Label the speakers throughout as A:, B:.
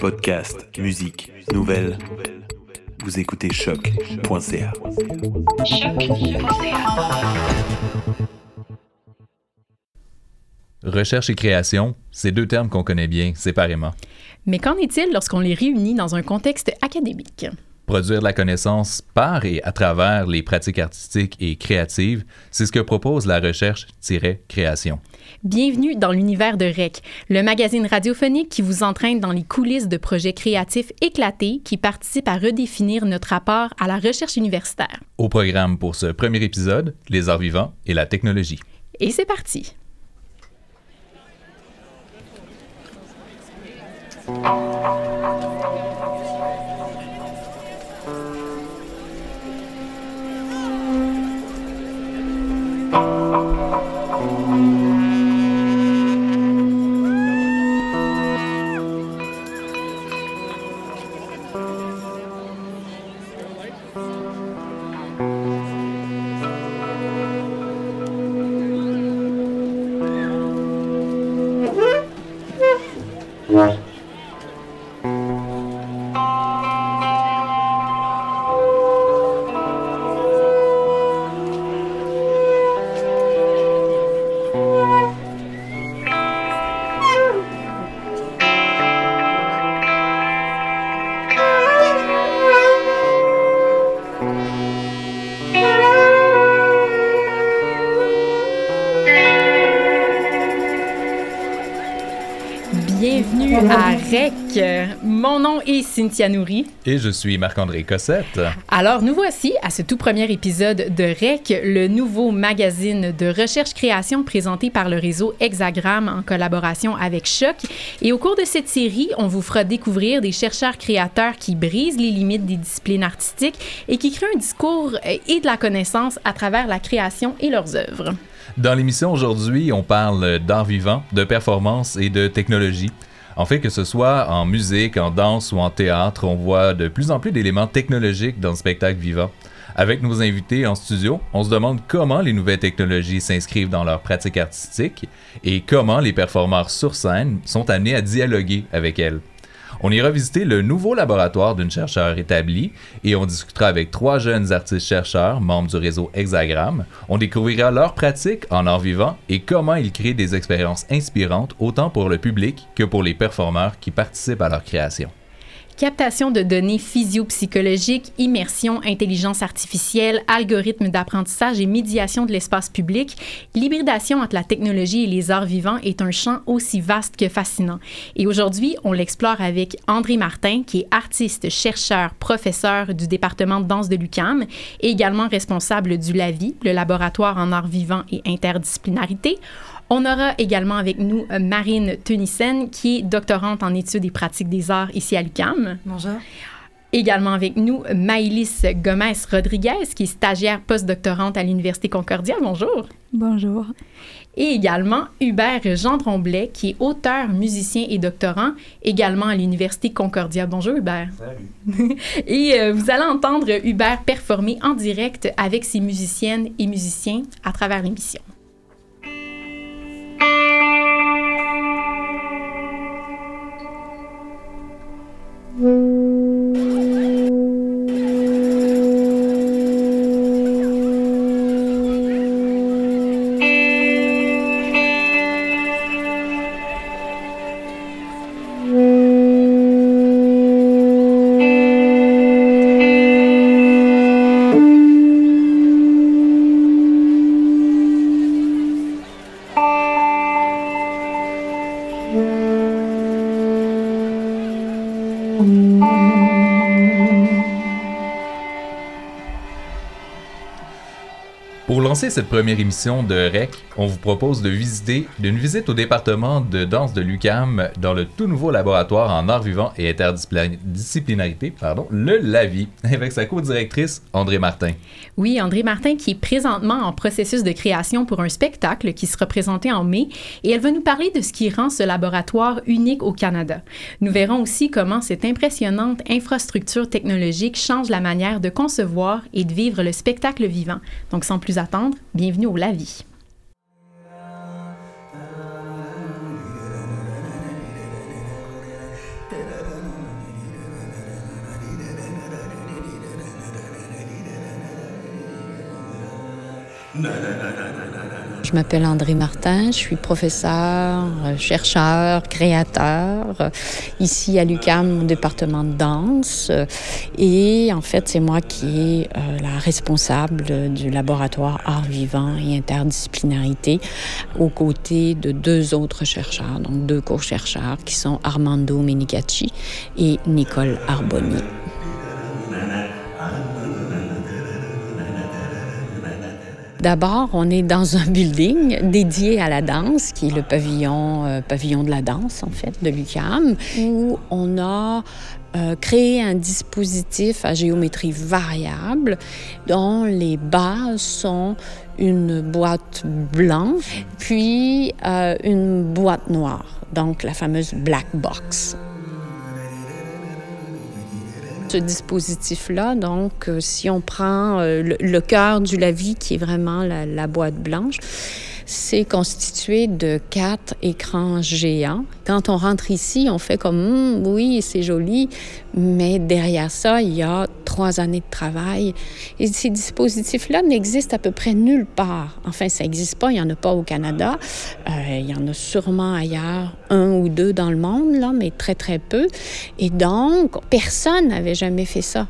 A: Podcast, musique, nouvelles. Vous écoutez choc.ca.
B: Recherche et création, c'est deux termes qu'on connaît bien séparément.
C: Mais qu'en est-il lorsqu'on les réunit dans un contexte académique?
B: Produire de la connaissance par et à travers les pratiques artistiques et créatives, c'est ce que propose la recherche-création.
C: Bienvenue dans l'univers de REC, le magazine radiophonique qui vous entraîne dans les coulisses de projets créatifs éclatés qui participent à redéfinir notre rapport à la recherche universitaire.
B: Au programme pour ce premier épisode, les arts vivants et la technologie.
C: Et c'est parti. Cynthia Nourri.
B: Et je suis Marc-André Cossette.
C: Alors, nous voici à ce tout premier épisode de REC, le nouveau magazine de recherche-création présenté par le réseau Hexagram en collaboration avec Choc. Et au cours de cette série, on vous fera découvrir des chercheurs-créateurs qui brisent les limites des disciplines artistiques et qui créent un discours et de la connaissance à travers la création et leurs œuvres.
B: Dans l'émission aujourd'hui, on parle d'art vivant, de performance et de technologie. En fait, que ce soit en musique, en danse ou en théâtre, on voit de plus en plus d'éléments technologiques dans le spectacle vivant. Avec nos invités en studio, on se demande comment les nouvelles technologies s'inscrivent dans leur pratique artistique et comment les performeurs sur scène sont amenés à dialoguer avec elles. On ira visiter le nouveau laboratoire d'une chercheure établie et on discutera avec trois jeunes artistes-chercheurs, membres du réseau Hexagram. On découvrira leurs pratiques en art vivant et comment ils créent des expériences inspirantes autant pour le public que pour les performeurs qui participent à leur création.
C: Captation de données physio-psychologiques, immersion, intelligence artificielle, algorithmes d'apprentissage et médiation de l'espace public, l'hybridation entre la technologie et les arts vivants est un champ aussi vaste que fascinant. Et aujourd'hui, on l'explore avec André Martin, qui est artiste, chercheur, professeur du département de danse de l'UCAM et également responsable du LAVI, le laboratoire en arts vivants et interdisciplinarité. On aura également avec nous euh, Marine Tunissen, qui est doctorante en études et pratiques des arts ici à l'UQAM.
D: Bonjour.
C: Également avec nous Maëlys Gomez Rodriguez, qui est stagiaire postdoctorante à l'Université Concordia. Bonjour.
D: Bonjour.
C: Et également Hubert Jean Tromblay, qui est auteur, musicien et doctorant, également à l'Université Concordia. Bonjour Hubert.
E: Salut.
C: et euh, vous allez entendre Hubert performer en direct avec ses musiciennes et musiciens à travers l'émission.
B: Pour lancer cette première émission de REC, on vous propose de visiter d'une visite au département de danse de l'UCAM dans le tout nouveau laboratoire en art vivant et interdisciplinarité, pardon, le LAVI, avec sa co-directrice André Martin.
C: Oui, André Martin qui est présentement en processus de création pour un spectacle qui sera présenté en mai et elle va nous parler de ce qui rend ce laboratoire unique au Canada. Nous verrons aussi comment cette impressionnante infrastructure technologique change la manière de concevoir et de vivre le spectacle vivant. Donc sans plus attendre, bienvenue au Lavi.
D: Je m'appelle André Martin, je suis professeur, chercheur, créateur ici à l'UCAM au département de danse. Et en fait, c'est moi qui est euh, la responsable du laboratoire art vivant et interdisciplinarité aux côtés de deux autres chercheurs, donc deux co-chercheurs qui sont Armando Menicacci et Nicole Arboni. D'abord, on est dans un building dédié à la danse, qui est le pavillon, euh, pavillon de la danse, en fait, de l'UQAM, où on a euh, créé un dispositif à géométrie variable dont les bases sont une boîte blanche, puis euh, une boîte noire, donc la fameuse black box. Ce dispositif-là, donc, euh, si on prend euh, le, cœur du lavis, qui est vraiment la, boîte blanche, c'est constitué de quatre écrans géants. Quand on rentre ici, on fait comme hum, oui, c'est joli, mais derrière ça, il y a trois années de travail. Et ces dispositifs-là n'existent à peu près nulle part. Enfin, ça n'existe pas, il n'y en a pas au Canada. Euh, il y en a sûrement ailleurs, un ou deux dans le monde, là, mais très, très peu. Et donc, personne n'avait jamais fait ça.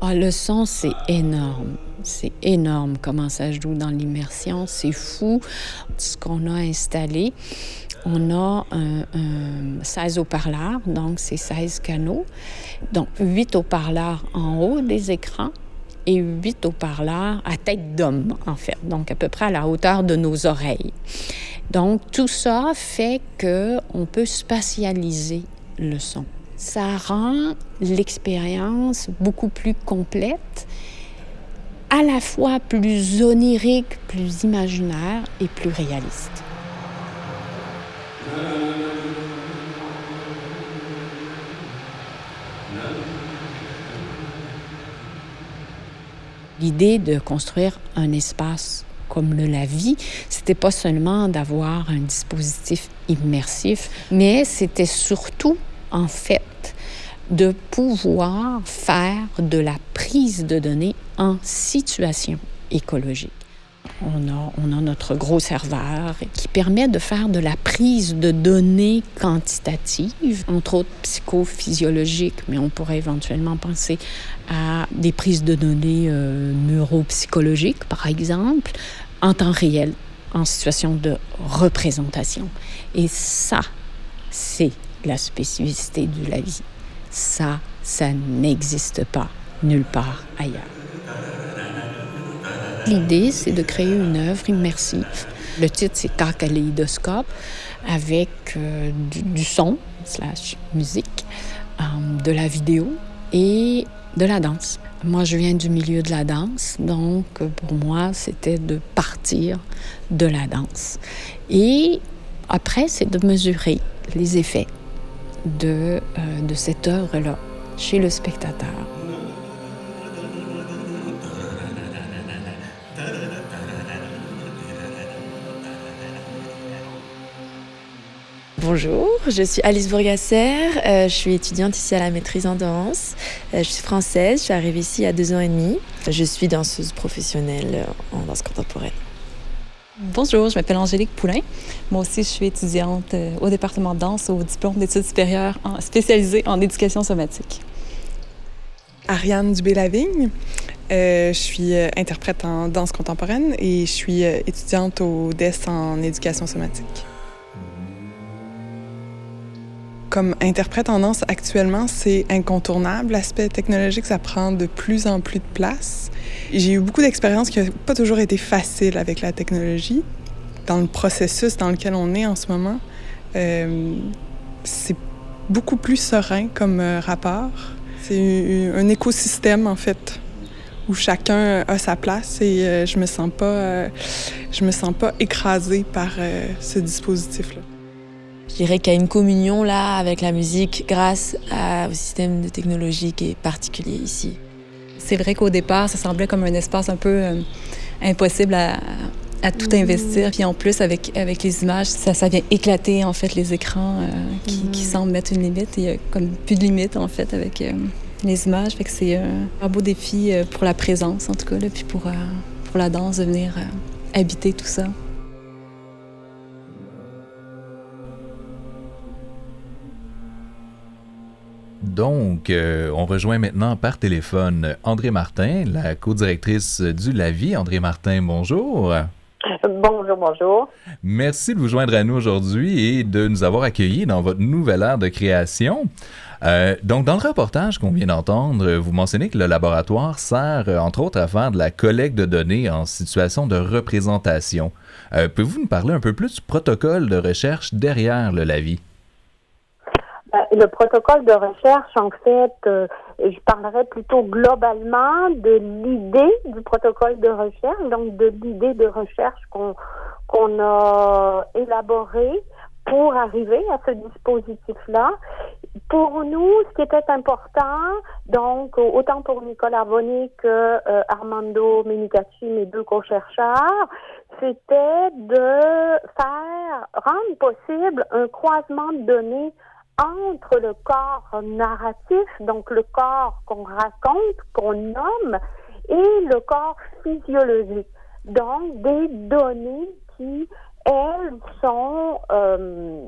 D: Ah, le son, c'est énorme. C'est énorme comment ça joue dans l'immersion. C'est fou ce qu'on a installé. On a un, 16 haut-parleurs, donc c'est 16 canaux. Donc 8 haut-parleurs en haut des écrans et 8 haut-parleurs à tête d'homme, en fait, donc à peu près à la hauteur de nos oreilles. Donc tout ça fait qu'on peut spatialiser le son ça rend l'expérience beaucoup plus complète, à la fois plus onirique, plus imaginaire et plus réaliste. L'idée de construire un espace comme le La Vie, c'était pas seulement d'avoir un dispositif immersif, mais c'était surtout en fait, de pouvoir faire de la prise de données en situation écologique. On a, on a, notre gros serveur qui permet de faire de la prise de données quantitatives, entre autres psychophysiologiques, mais on pourrait éventuellement penser à des prises de données euh, neuropsychologiques, par exemple, en temps réel, en situation de représentation. Et ça, c'est la spécificité de la vie. Ça, ça n'existe pas nulle part ailleurs. L'idée, c'est de créer une œuvre immersive. Le titre, c'est Kaléidoscope, avec euh, du, son, slash musique, euh, de la vidéo et de la danse. Moi, je viens du milieu de la danse, donc pour moi, c'était de partir de la danse. Et après, c'est de mesurer les effets de, euh, de cette œuvre-là chez le spectateur.
E: Bonjour, je suis Alice Bourgasser, euh, je suis étudiante ici à la maîtrise en danse. Euh, je suis française, je suis arrivée ici il y a deux ans et demi. Je suis danseuse professionnelle en danse contemporaine.
F: Bonjour, je m'appelle Angélique Poulain. Moi aussi, je suis étudiante euh, au département de danse au diplôme d'études supérieures spécialisé en éducation somatique.
G: Ariane Dubé-Lavigne. Euh, je suis euh, interprète en danse contemporaine et je suis étudiante au DES en éducation somatique. Comme interprète en danse actuellement, c'est incontournable. L'aspect technologique, ça prend de plus en plus de place. J'ai eu beaucoup d'expériences qui n'ont pas toujours été faciles avec la technologie. Dans le processus dans lequel on est en ce moment, euh, c'est beaucoup plus serein comme euh, rapport. C'est un écosystème, en fait, où chacun a sa place et euh, je me me sens pas écrasée par ce dispositif-là.
E: Je dirais qu'il y a une communion là avec la musique grâce au système de technologie qui est particulier ici.
F: C'est vrai qu'au départ, ça semblait comme un espace un peu euh, impossible à, à, tout investir. Puis en plus, avec, avec les images, ça, ça vient éclater en fait les écrans euh, qui, qui, semblent mettre une limite. Il y a comme plus de limite en fait avec euh, les images. Fait que c'est un beau défi pour la présence en tout cas, là, puis pour, pour la danse de venir habiter tout ça.
B: Donc, euh, on rejoint maintenant par téléphone André Martin, la co-directrice du LAVI. André Martin, bonjour.
H: Bonjour, bonjour.
B: Merci de vous joindre à nous aujourd'hui et de nous avoir accueillis dans votre nouvelle ère de création. Euh, donc, dans le reportage qu'on vient d'entendre, vous mentionnez que le laboratoire sert, euh, entre autres, à faire de la collecte de données en situation de représentation. Euh, Pouvez-vous nous parler un peu plus du protocole de recherche derrière le LAVI?
H: Ben, le protocole de recherche, en fait, euh, je parlerai plutôt globalement de l'idée du protocole de recherche, donc de l'idée de recherche qu'on qu'on a élaborée pour arriver à ce dispositif-là. Pour nous, ce qui était important, donc autant pour Nicolas Bonnet que euh, Armando Menicacci, mes deux co-chercheurs, c'était de faire rendre possible un croisement de données entre le corps narratif, donc le corps qu'on raconte, qu'on nomme, et le corps physiologique. Donc des données qui, elles, sont euh,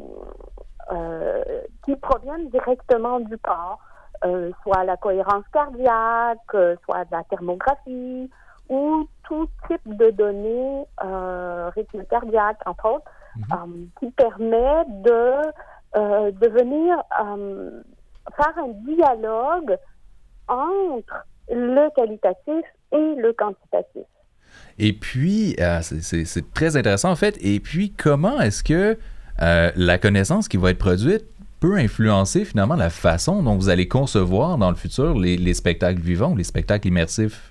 H: euh, qui proviennent directement du corps, euh, soit la cohérence cardiaque, soit de la thermographie, ou tout type de données, rythme cardiaque, entre autres, mm-hmm. qui permet de euh, de venir euh, faire un dialogue entre le qualitatif et le quantitatif.
B: Et puis, euh, c'est très intéressant en fait. Et puis, comment est-ce que la connaissance qui va être produite peut influencer finalement la façon dont vous allez concevoir dans le futur les, les spectacles vivants, les spectacles immersifs?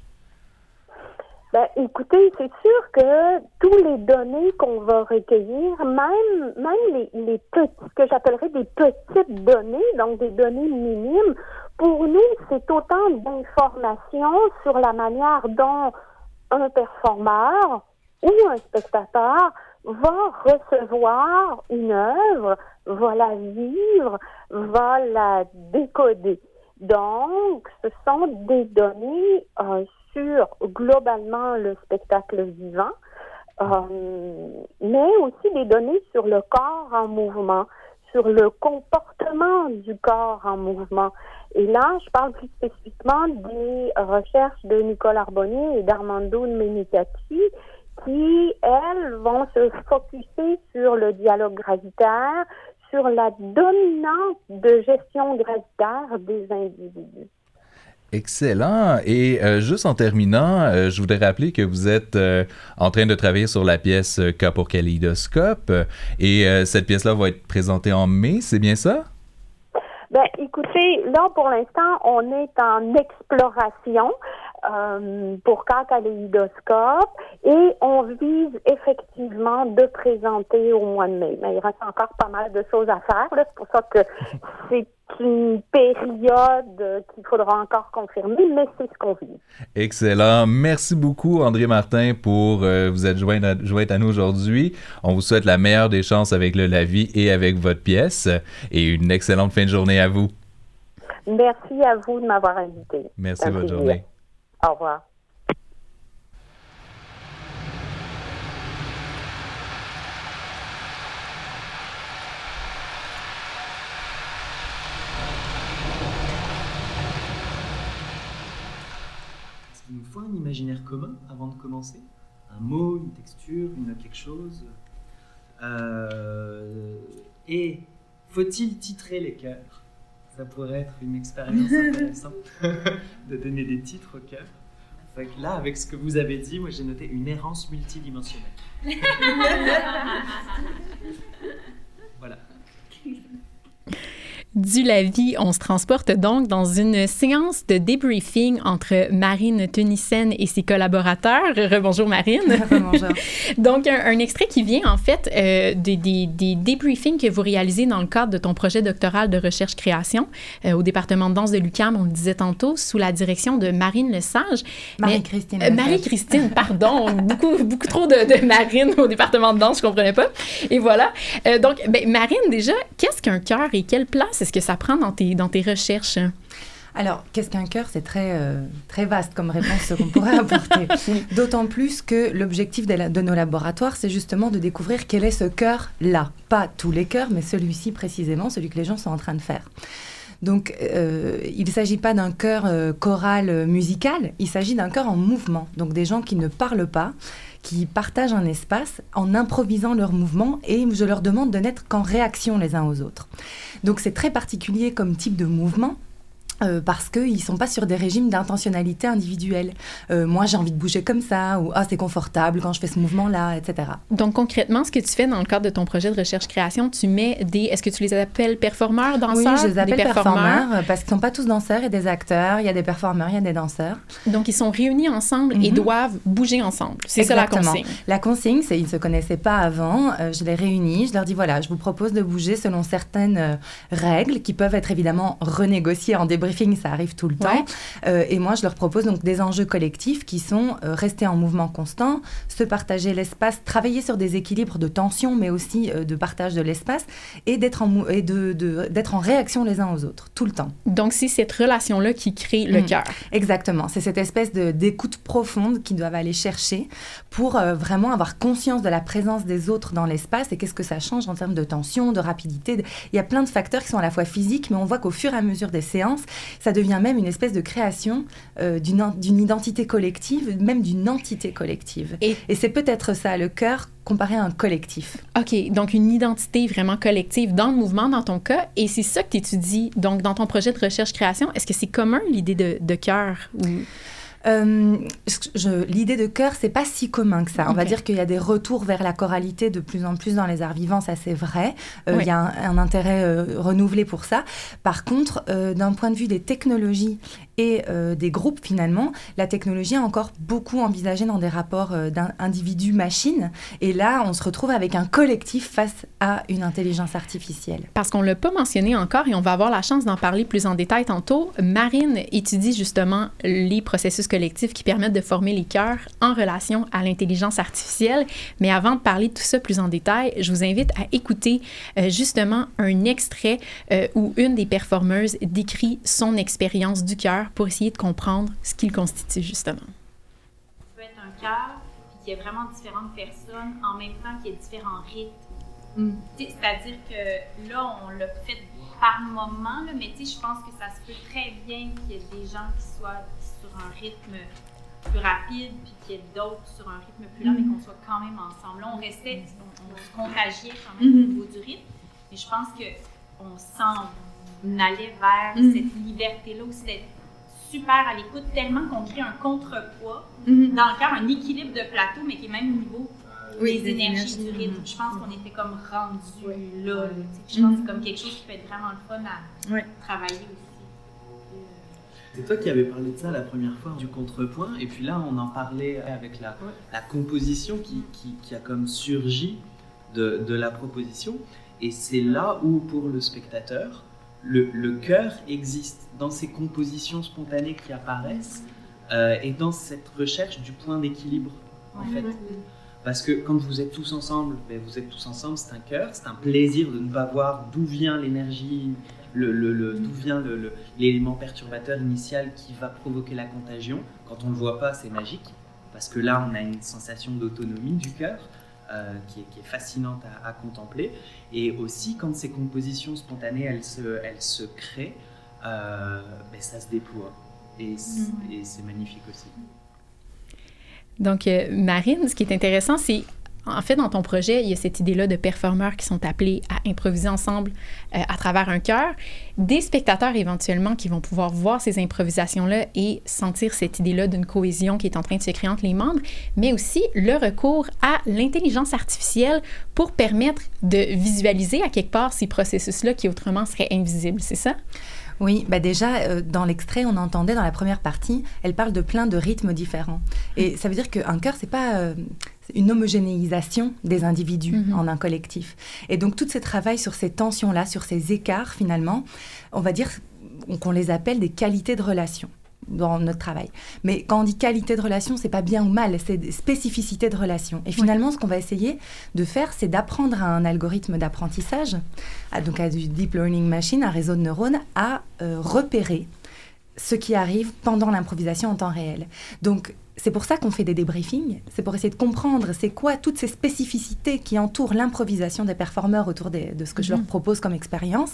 H: Ben, écoutez, c'est sûr que tous les données qu'on va recueillir, même même les, les petits, que j'appellerais des petites données, donc des données minimes, pour nous, c'est autant d'informations sur la manière dont un performeur ou un spectateur va recevoir une œuvre, va la vivre, va la décoder. Donc, ce sont des données euh, sur globalement le spectacle vivant, euh, mais aussi des données sur le corps en mouvement, sur le comportement du corps en mouvement. Et là, je parle plus spécifiquement des recherches de Nicole Arbonnier et d'Armando Menicati qui, elles, vont se focuser sur le dialogue gravitaire, sur la dominance de gestion gravitaire des individus.
B: Excellent. Et euh, juste en terminant, euh, je voudrais rappeler que vous êtes euh, en train de travailler sur la pièce K pour Kaleidoscope. Et cette pièce-là va être présentée en mai, c'est bien ça?
H: Ben, écoutez, là, pour l'instant, on est en exploration pour K Kaleidoscope et on vise effectivement de présenter au mois de mai. Mais il reste encore pas mal de choses à faire. C'est pour ça que c'est une période qu'il faudra encore confirmer, mais c'est ce qu'on vit.
B: Excellent. Merci beaucoup, André Martin, pour euh, vous être joint à, à nous aujourd'hui. On vous souhaite la meilleure des chances avec le Lavi et avec votre pièce et une excellente fin de journée à vous.
H: Merci à vous de m'avoir invité.
B: Merci, bonne journée.
H: Au revoir.
I: un imaginaire commun avant de commencer? Un mot, une texture, une quelque chose? Euh, Et faut-il titrer les cœurs Ça pourrait être une expérience intéressante de donner des titres aux cœurs. là, avec ce que vous avez dit, moi j'ai noté une errance multidimensionnelle.
C: du Lavis, on se transporte donc dans une séance de débriefing entre Marine Tunissen et ses collaborateurs. Rebonjour Marine.
J: Bonjour.
C: donc un, un, extrait qui vient en fait euh, des, des, des, débriefings que vous réalisez dans le cadre de ton projet doctoral de recherche-création euh, au département de danse de l'UQAM, on le disait tantôt, sous la direction de Marine Lesage.
J: Marie-Christine.
C: Euh, Marie-Christine, pardon. beaucoup, beaucoup trop de, de, Marine au département de danse, je comprenais pas. Et voilà. Donc, ben, Marine, déjà, qu'est-ce qu'un cœur et quelle place est-ce que ça prend dans tes, dans tes recherches?
J: Alors, qu'est-ce qu'un cœur? C'est très, euh, très vaste comme réponse qu'on pourrait apporter. D'autant plus que l'objectif de, de, nos laboratoires, c'est justement de découvrir quel est ce cœur-là. Pas tous les cœurs, mais celui-ci précisément, celui que les gens sont en train de faire. Donc, euh, il ne s'agit pas d'un chœur euh, choral euh, musical, il s'agit d'un chœur en mouvement. Donc, des gens qui ne parlent pas, qui partagent un espace en improvisant leurs mouvements et je leur demande de n'être qu'en réaction les uns aux autres. Donc, c'est très particulier comme type de mouvement. Euh, parce qu'ils ne sont pas sur des régimes d'intentionnalité individuelle. Euh, moi, j'ai envie de bouger comme ça, ou ah, c'est confortable quand je fais ce mouvement-là, etc.
C: Donc, concrètement, ce que tu fais dans le cadre de ton projet de recherche-création, tu mets des. Est-ce que tu les appelles performeurs, danseurs
J: Oui, je les appelle des performeurs, performeurs parce qu'ils ne sont pas tous danseurs et des acteurs. Il y a des performeurs, il y a des danseurs.
C: Donc, ils sont réunis ensemble mm -hmm. et doivent bouger ensemble. C'est ça la consigne.
J: La consigne, c'est ils ne se connaissaient pas avant. Euh, je les réunis, je leur dis voilà, je vous propose de bouger selon certaines règles qui peuvent être évidemment renégociées en débriefing ça arrive tout le temps. Euh, et moi, je leur propose donc des enjeux collectifs qui sont euh, rester en mouvement constant, se partager l'espace, travailler sur des équilibres de tension, mais aussi euh, de partage de l'espace et d'être en, et de, d'être en réaction les uns aux autres, tout le temps.
C: Donc, c'est cette relation-là qui crée le mmh. cœur.
J: Exactement. C'est cette espèce de, d'écoute profonde qu'ils doivent aller chercher pour vraiment avoir conscience de la présence des autres dans l'espace et qu'est-ce que ça change en termes de tension, de rapidité. Il y a plein de facteurs qui sont à la fois physiques, mais on voit qu'au fur et à mesure des séances, ça devient même une espèce de création euh, d'une, d'une identité collective, même d'une entité collective. Et, et c'est peut-être ça, le cœur comparé à un collectif.
C: OK, donc une identité vraiment collective dans le mouvement, dans ton cas, et c'est ça que tu étudies donc dans ton projet de recherche-création. Est-ce que c'est commun l'idée de, de cœur ou...
J: Euh, L'idée de chœur, c'est pas si commun que ça. Okay. On va dire qu'il y a des retours vers la choralité de plus en plus dans les arts vivants, ça c'est vrai. Euh, oui. Il y a un, un intérêt euh, renouvelé pour ça. Par contre, d'un point de vue des technologies et des groupes finalement, la technologie est encore beaucoup envisagée dans des rapports d'individu-machine. Et là, on se retrouve avec un collectif face à une intelligence artificielle.
C: Parce qu'on ne l'a pas mentionné encore et on va avoir la chance d'en parler plus en détail tantôt. Marine étudie justement les processus collectifs qui permettent de former les cœurs en relation à l'intelligence artificielle. Mais avant de parler de tout ça plus en détail, je vous invite à écouter euh, justement un extrait euh, où une des performeuses décrit son expérience du cœur pour essayer de comprendre ce qu'il constitue justement.
K: Ça peut être un cœur, puis qu'il y a vraiment différentes personnes en même temps qu'il y a différents rythmes. Mm. C'est-à-dire que là, on l'a fait par moment, là, mais je pense que ça se peut très bien qu'il y ait des gens qui soient sur un rythme plus rapide, puis qu'il y ait d'autres sur un rythme plus lent, mais qu'on soit quand même ensemble. Là, on restait, on, on se contagiait quand même au niveau du rythme, mais je pense qu'on s'en allait vers -hmm. cette liberté-là aussi d'être super à l'écoute, tellement qu'on crée un contrepoids -hmm. dans le cœur, un équilibre de plateau, mais qui est même au niveau oui, des, des énergies, énergies du rythme. Je pense qu'on était comme rendu oui. là. là je pense que c'est comme quelque chose qui peut être vraiment le fun à oui. travailler aussi.
I: C'est toi qui avais parlé de ça la première fois, du contrepoint, et puis là on en parlait avec la, la composition qui, qui, qui, a comme surgi de, de la proposition, et c'est là où pour le spectateur, le, le cœur existe dans ces compositions spontanées qui apparaissent euh, et dans cette recherche du point d'équilibre en fait. Parce que quand vous êtes tous ensemble, ben vous êtes tous ensemble, c'est un cœur, c'est un plaisir de ne pas voir d'où vient l'énergie, le, le, le, d'où vient l'élément perturbateur initial qui va provoquer la contagion. Quand on ne le voit pas, c'est magique, parce que là, on a une sensation d'autonomie du cœur. Euh, qui, est, qui, est, fascinante à, à, contempler. Et aussi, quand ces compositions spontanées, elles se, elles se créent, euh, ben, ça se déploie. Et c'est mmh. magnifique aussi.
C: Donc, euh, Marine, ce qui est intéressant, c'est en fait, dans ton projet, il y a cette idée-là de performeurs qui sont appelés à improviser ensemble euh, à travers un chœur, des spectateurs éventuellement qui vont pouvoir voir ces improvisations-là et sentir cette idée-là d'une cohésion qui est en train de se créer entre les membres, mais aussi le recours à l'intelligence artificielle pour permettre de visualiser à quelque part ces processus-là qui autrement seraient invisibles, c'est ça?
J: Oui, bah déjà, euh, dans l'extrait, on entendait dans la première partie, elle parle de plein de rythmes différents. Et ça veut dire qu'un chœur, c'est pas euh, une homogénéisation des individus
C: Mhm.
J: en un collectif. Et donc, tout ce travail sur ces tensions-là, sur ces écarts, finalement, on va dire qu'on les appelle des qualités de relation dans notre travail. Mais quand on dit qualité de relation, c'est pas bien ou mal, c'est spécificité de relation. Et finalement, ce qu'on va essayer de faire, c'est d'apprendre à un algorithme d'apprentissage, à- donc à du deep learning machine, un réseau de neurones, à euh, repérer ce qui arrive pendant l'improvisation en temps réel. Donc, c'est pour ça qu'on fait des débriefings, c'est pour essayer de comprendre c'est quoi toutes ces spécificités qui entourent l'improvisation des performeurs autour des- de ce que je leur
C: Mhm.
J: propose comme expérience,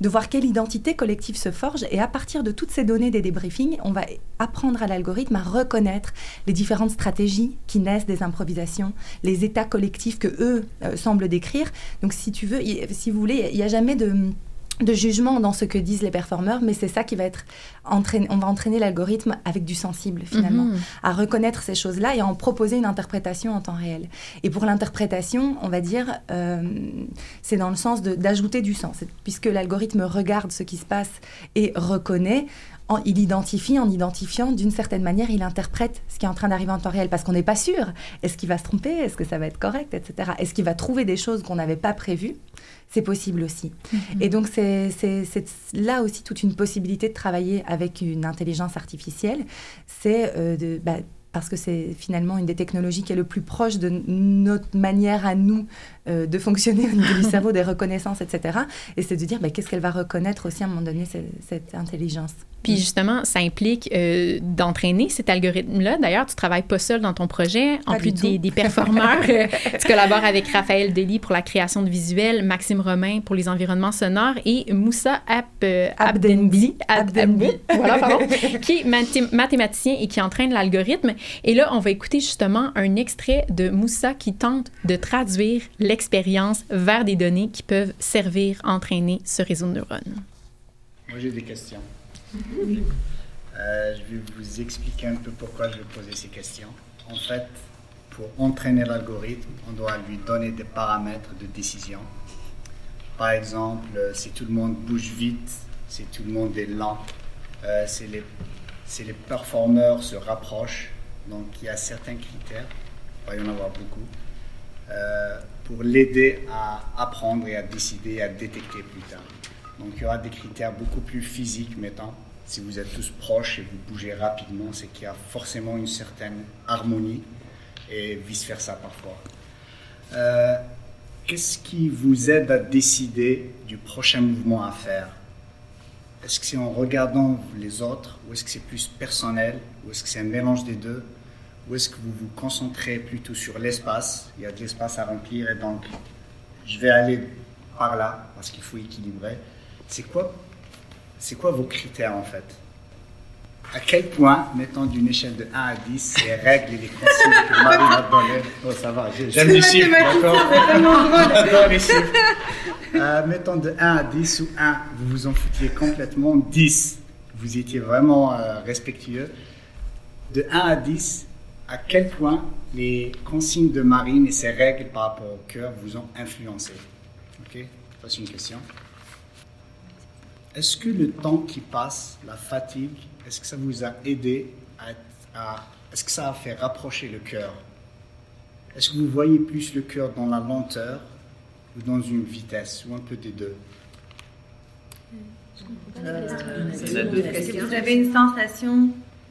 J: de voir quelle identité collective se forge et à partir de toutes ces données des débriefings, on va apprendre à l'algorithme à reconnaître les différentes stratégies qui naissent des improvisations, les états collectifs que eux euh, semblent décrire. Donc si tu veux, si vous voulez, il n'y a jamais de de jugement dans ce que disent les performeurs, mais c'est ça qui va être entraîné. On va entraîner l'algorithme avec du sensible finalement,
C: Mhm.
J: à reconnaître ces choses-là et à en proposer une interprétation en temps réel. Et pour l'interprétation, on va dire, euh, c'est dans le sens d'ajouter du sens, puisque l'algorithme regarde ce qui se passe et reconnaît. en- il identifie, en identifiant, d'une certaine manière, il interprète ce qui est en train d'arriver en temps réel, parce qu'on n'est pas sûr. Est-ce qu'il va se tromper? Est-ce que ça va être correct? Etc. Est-ce qu'il va trouver des choses qu'on n'avait pas prévues? C'est possible aussi. Et donc, c'est là aussi toute une possibilité de travailler avec une intelligence artificielle. C'est euh, de... bah, parce que c'est finalement une des technologies qui est le plus proche de notre manière à nous euh, de fonctionner au niveau du cerveau, des reconnaissances, etc. Et c'est de dire bah, qu'est-ce qu'elle va reconnaître aussi à un moment donné, cette, cette intelligence?
C: Puis justement, ça implique euh, d'entraîner cet algorithme-là. D'ailleurs, tu travailles pas seul dans ton projet. En
J: Pas
C: plus des, performeurs, euh, tu collabores avec Raphaël Delis pour la création de visuels, Maxime Romain pour les environnements sonores et Moussa Ab, euh, Abdenbi, Abdenbi, voilà, pardon, qui est mathé- mathématicien et qui entraîne l'algorithme. Et là, on va écouter justement un extrait de Moussa qui tente de traduire l'expérience vers des données qui peuvent servir à entraîner ce réseau de neurones.
L: Moi, j'ai des questions. Euh, je vais vous expliquer un peu pourquoi je vais poser ces questions. En fait, pour entraîner l'algorithme, on doit lui donner des paramètres de décision. Par exemple, euh, si tout le monde bouge vite, si tout le monde est lent, euh, si, les, si les performeurs se rapprochent. Donc, il y a certains critères, il va y en avoir beaucoup, pour l'aider à apprendre et à décider, à détecter plus tard. Donc il y aura des critères beaucoup plus physiques, mettons. Si vous êtes tous proches et vous bougez rapidement, c'est qu'il y a forcément une certaine harmonie et vice-versa parfois. Euh, Qu'est-ce qui vous aide à décider du prochain mouvement à faire? Est-ce que c'est en regardant les autres ou est-ce que c'est plus personnel ou est-ce que c'est un mélange des deux? Ou est-ce que vous vous concentrez plutôt sur l'espace? Il y a de l'espace à remplir et donc je vais aller par là parce qu'il faut équilibrer. C'est quoi, c'est quoi vos critères en fait? À quel point, mettons d'une échelle de 1 à 10, les règles et les consignes que Marie m'a données Oh, ça va, j'ai- j'aime les chiffres, d'accord? J'adore les chiffres. Euh, mettons de 1 à 10 ou 1, vous vous en foutiez complètement. 10, vous étiez vraiment euh, respectueux. De 1 à 10, à quel point les consignes de Marine et ses règles par rapport au cœur vous ont influencé? Ok, ça c'est une question. Est-ce que le temps qui passe, la fatigue, est-ce que ça vous a aidé à, à- est-ce que ça a fait rapprocher le cœur? Est-ce que vous voyez plus le cœur dans la lenteur ou dans une vitesse ou un peu des deux?
M: Est-ce que vous avez une sensation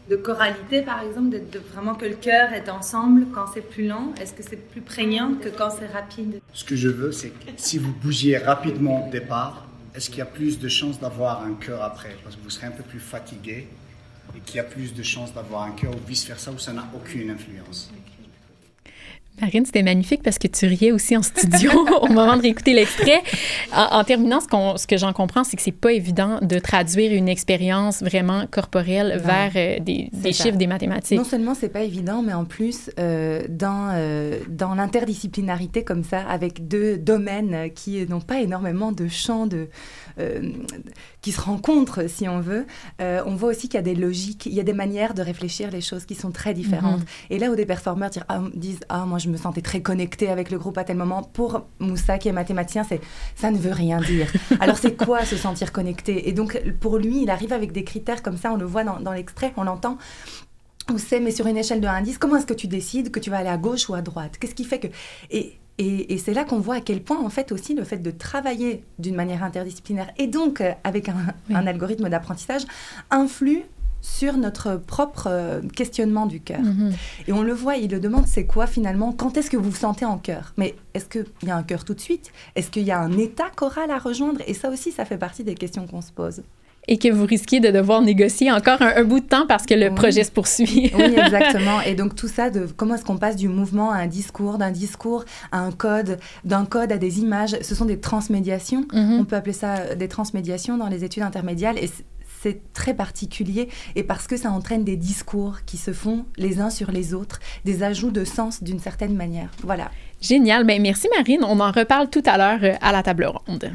M: de choralité, par exemple, de, vraiment que le cœur est ensemble quand c'est plus lent? Est-ce que c'est plus prégnant que quand c'est rapide?
L: Ce que je veux, c'est que si vous bougiez rapidement au départ, est-ce qu'il y a plus de chances d'avoir un cœur après? Parce que vous serez un peu plus fatigué et qu'il y a plus de chances d'avoir un cœur ou vice-versa où ça n'a aucune influence.
C: Marine, c'était magnifique parce que tu riais aussi en studio au moment de réécouter l'extrait. En, terminant, ce, ce que j'en comprends, c'est que c'est pas évident de traduire une expérience vraiment corporelle vers euh, des, chiffres, des mathématiques.
J: Non seulement c'est pas évident, mais en plus, euh, dans, euh, dans l'interdisciplinarité comme ça, avec deux domaines qui n'ont pas énormément de champs de, qui se rencontrent, si on veut, on voit aussi qu'il y a des logiques, il y a des manières de réfléchir les choses qui sont très différentes. Mm-hmm. Et là où des performeurs disent, ah, disent, ah moi je je me sentais très connectée avec le groupe à tel moment. Pour Moussa, qui est mathématicien, c'est ça ne veut rien dire. Alors c'est quoi se sentir connecté Et donc pour lui, il arrive avec des critères comme ça, on le voit dans, l'extrait, on l'entend. On sait, mais sur une échelle de 1 à 10, comment est-ce que tu décides que tu vas aller à gauche ou à droite? Qu'est-ce qui fait que... Et, et, c'est là qu'on voit à quel point, en fait, aussi le fait de travailler d'une manière interdisciplinaire et donc euh, avec un, un algorithme d'apprentissage influe sur notre propre euh, questionnement du cœur. Mhm. Et on le voit, il le demande, c'est quoi finalement? Quand est-ce que vous vous sentez en cœur? Mais est-ce qu'il y a un cœur tout de suite? Est-ce qu'il y a un état choral à rejoindre? Et ça aussi, ça fait partie des questions qu'on se pose
C: et que vous risquez de devoir négocier encore un, bout de temps parce que le projet se poursuit.
J: oui, exactement. Et donc tout ça, de comment est-ce qu'on passe du mouvement à un discours, d'un discours à un code, d'un code à des images, ce sont des transmédiations. Mhm. On peut appeler ça des transmédiations dans les études intermédiaires. Et c'est très particulier et parce que ça entraîne des discours qui se font les uns sur les autres, des ajouts de sens d'une certaine manière. Voilà.
C: Génial. Ben, merci Marine. On en reparle tout à l'heure euh, à la table ronde.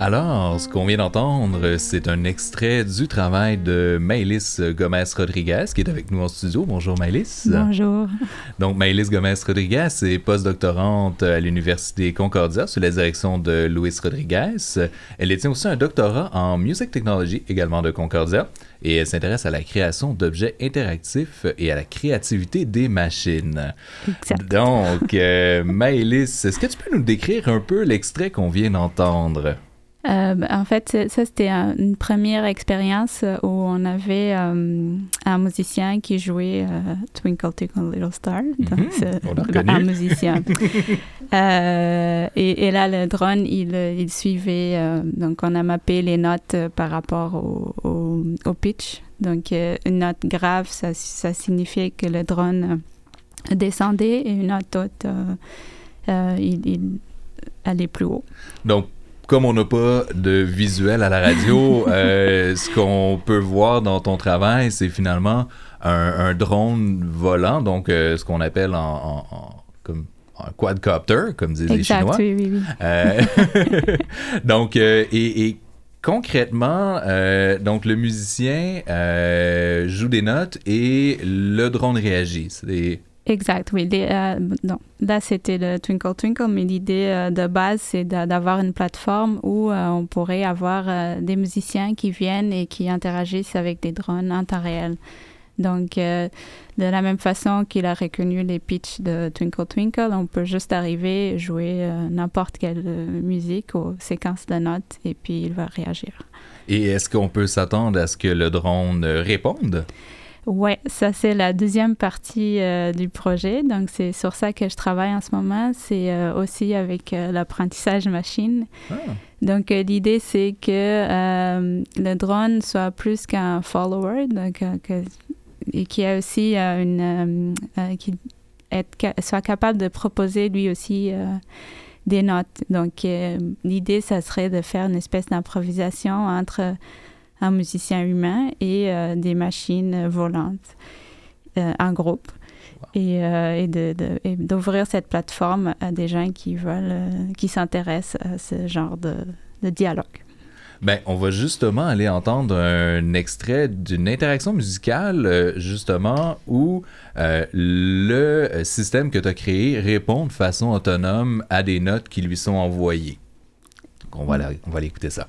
B: Ce qu'on vient d'entendre, c'est un extrait du travail de Maëlys Gomez-Rodriguez, qui est avec nous en studio. Bonjour Maëlys.
N: Bonjour.
B: Donc Maëlys Gomez-Rodriguez est postdoctorante à l'Université Concordia sous la direction de Luis Rodriguez. Elle détient aussi un doctorat en Music Technology, également de Concordia, et elle s'intéresse à la création d'objets interactifs et à la créativité des machines.
N: Exact.
B: Donc, euh, Maëlys, est-ce que tu peux nous décrire un peu l'extrait qu'on vient d'entendre?
N: Euh, en fait, ça, c'était une première expérience où on avait euh, un musicien qui jouait euh, Twinkle Twinkle Little Star.
B: Donc,
N: un musicien. et, là, le drone, il, il suivait. donc, on a mappé les notes par rapport au, au, pitch. Donc, une note grave, ça, ça signifiait que le drone descendait et une note haute, il, il allait plus haut.
B: Donc, comme on n'a pas de visuel à la radio, euh, ce qu'on peut voir dans ton travail, c'est finalement un, drone volant, donc euh, ce qu'on appelle en, comme un quadcopter, comme disent les Chinois.
N: Oui, oui, oui.
B: Euh, donc, et, concrètement, donc le musicien joue des notes et le drone réagit. C'est
N: Exact, oui. Euh, là, c'était le Twinkle Twinkle, mais l'idée euh, de base, c'est d'avoir une plateforme où euh, on pourrait avoir des musiciens qui viennent et qui interagissent avec des drones en temps réel. Donc, de la même façon qu'il a reconnu les pitchs de Twinkle Twinkle, on peut juste arriver, jouer n'importe quelle musique ou séquence de notes et puis il va réagir.
B: Et est-ce qu'on peut s'attendre à ce que le drone réponde?
N: Oui, ça c'est la deuxième partie euh, du projet. Donc c'est sur ça que je travaille en ce moment. C'est euh, aussi avec euh, l'apprentissage machine. Ah. Donc l'idée c'est que le drone soit plus qu'un follower, donc et qui a aussi une qui soit capable de proposer lui aussi des notes. Donc l'idée ça serait de faire une espèce d'improvisation entre un musicien humain et euh, des machines volantes euh, en groupe. Et, euh, et d'ouvrir cette plateforme à des gens qui veulent, qui s'intéressent à ce genre de, de dialogue.
B: Ben, on va justement aller entendre un extrait d'une interaction musicale, euh, justement, où euh, le système que tu as créé répond de façon autonome à des notes qui lui sont envoyées. Donc, on va, la- on va aller écouter ça.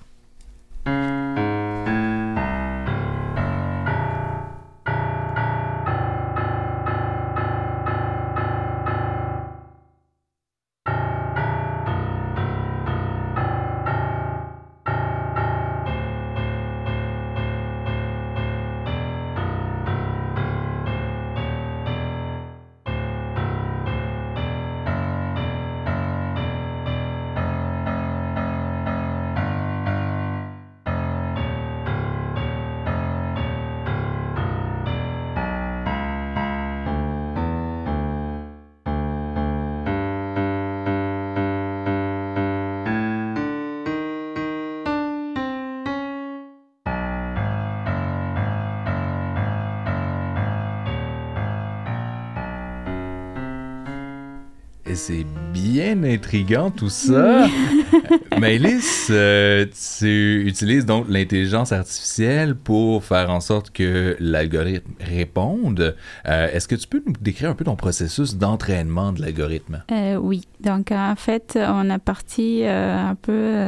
B: Intriguant tout ça. Maëlys, euh, tu utilises donc l'intelligence artificielle pour faire en sorte que l'algorithme réponde. Euh, Est-ce que tu peux nous décrire un peu ton processus d'entraînement de l'algorithme?
N: Euh, oui, donc en fait, on a parti un peu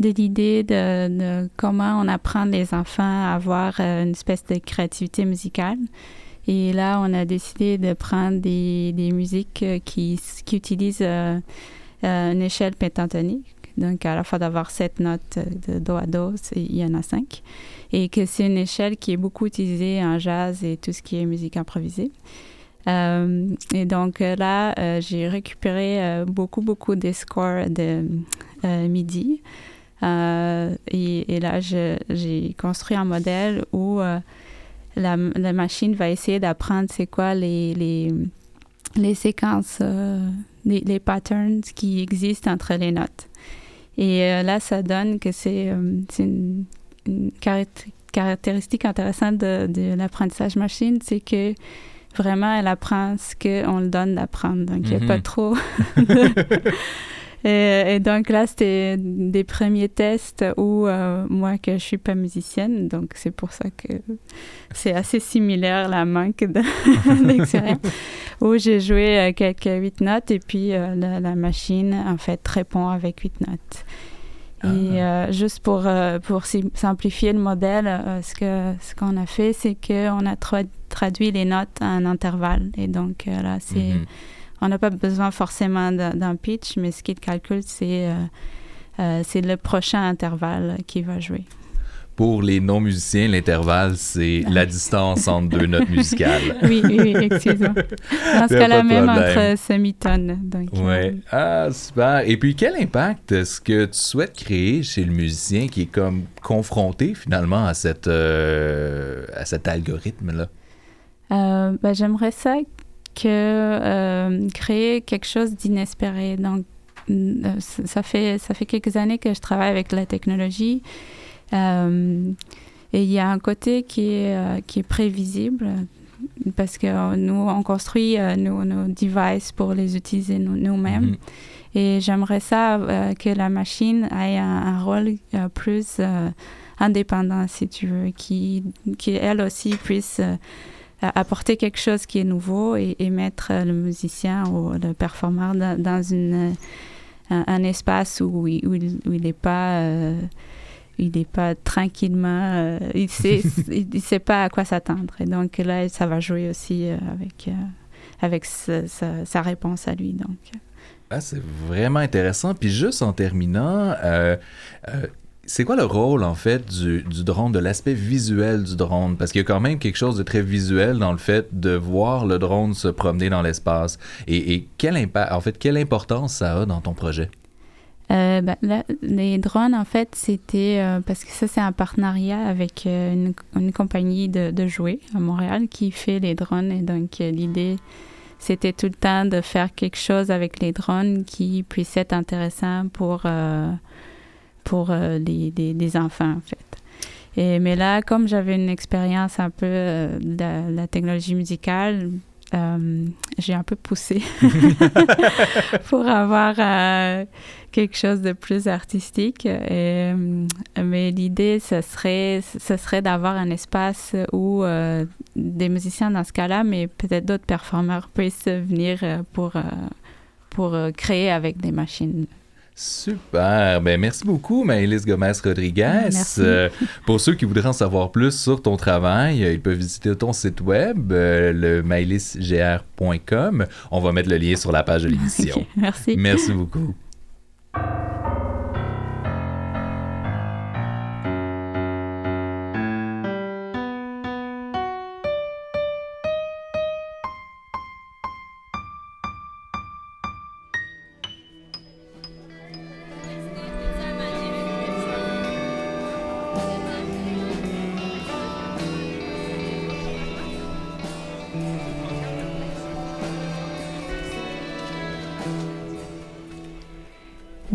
N: de l'idée de, de comment on apprend les enfants à avoir une espèce de créativité musicale. Et là, on a décidé de prendre des, musiques euh, qui, utilisent euh, euh, une échelle pentatonique. Donc, à la fois d'avoir sept notes de do à do, il y en a cinq. Et que c'est une échelle qui est beaucoup utilisée en jazz et tout ce qui est musique improvisée. Et donc là, j'ai récupéré beaucoup, beaucoup des scores de MIDI. Et, là, j'ai construit un modèle où la, la machine va essayer d'apprendre c'est quoi les, les, les séquences, euh, les, les patterns qui existent entre les notes. Et euh, là, ça donne que c'est euh, une, une caract- caractéristique intéressante de, de l'apprentissage machine, c'est que vraiment, elle apprend ce qu'on le donne d'apprendre. Donc, il n'y a
O: Mhm.
N: pas trop de- et, et donc là, c'était des premiers tests où euh, moi, que je suis pas musicienne, donc c'est pour ça que c'est assez similaire la manque de- d'expérience, où j'ai joué euh, quelques huit notes et puis euh, la, la machine, en fait, répond avec huit notes. Et euh, juste pour, euh, pour sim- simplifier le modèle, euh, ce que ce qu'on a fait, c'est qu'on a tra- traduit les notes en intervalles. Et donc là, c'est
B: Mhm.
N: On n'a pas besoin forcément d'un pitch, mais ce qu'il calcule, c'est euh, euh, c'est le prochain intervalle qui va jouer.
B: Pour les non-musiciens, l'intervalle, c'est la distance entre deux notes musicales.
N: Oui, oui, oui, excuse-moi. Dans ce cas-là, même entre semi-tonnes. Euh,
B: Ouais. Ah, super. Et puis, quel impact est-ce que tu souhaites créer chez le musicien qui est comme confronté finalement à, cette, euh, à cet algorithme-là?
N: Euh, ben, J'aimerais ça que euh, créer quelque chose d'inespéré. Donc, euh, ça fait, ça fait quelques années que je travaille avec la technologie. Euh, et il y a un côté qui est, qui est prévisible parce que nous, on construit nos, nos devices pour les utiliser nous- nous-mêmes.
O: Mhm.
N: Et j'aimerais ça euh, que la machine ait un, un rôle euh, plus indépendant, si tu veux, qui, qui elle aussi puisse apporter quelque chose qui est nouveau et, et mettre euh, le musicien ou le performeur dans, dans une, euh, un, un espace où il où il où il n'est pas euh, il n'est pas tranquillement euh, il sait il, sait pas à quoi s'attendre et donc là ça va jouer aussi euh, avec euh, avec ce- sa, sa réponse à lui donc
B: Ah, c'est vraiment intéressant. Puis juste en terminant, c'est quoi le rôle en fait du, drone, de l'aspect visuel du drone? Parce qu'il y a quand même quelque chose de très visuel dans le fait de voir le drone se promener dans l'espace. Et, quel impact, en fait, quelle importance ça a dans ton projet?
N: Euh, ben, là, les drones, en fait, c'était euh, parce que ça, c'est un partenariat avec euh, une, compagnie de, de jouets à Montréal qui fait les drones. Et donc, l'idée, c'était tout le temps de faire quelque chose avec les drones qui puisse être intéressant pour, pour euh, les, les- les enfants, en fait. Et, mais là, comme j'avais une expérience un peu euh, de la, technologie musicale, euh, j'ai un peu poussé pour avoir euh, quelque chose de plus artistique. Et, mais l'idée, ce serait, ce serait d'avoir un espace où des musiciens dans ce cas-là, mais peut-être d'autres performeurs puissent venir pour, pour créer avec des machines.
B: Super. Ben, merci beaucoup, Maëlys Gomez-Rodriguez. Euh, pour ceux qui voudraient en savoir plus sur ton travail, euh, ils peuvent visiter ton site web, euh, le maëlysgr.com. On va mettre le lien sur la page de l'émission.
N: merci.
B: Merci beaucoup.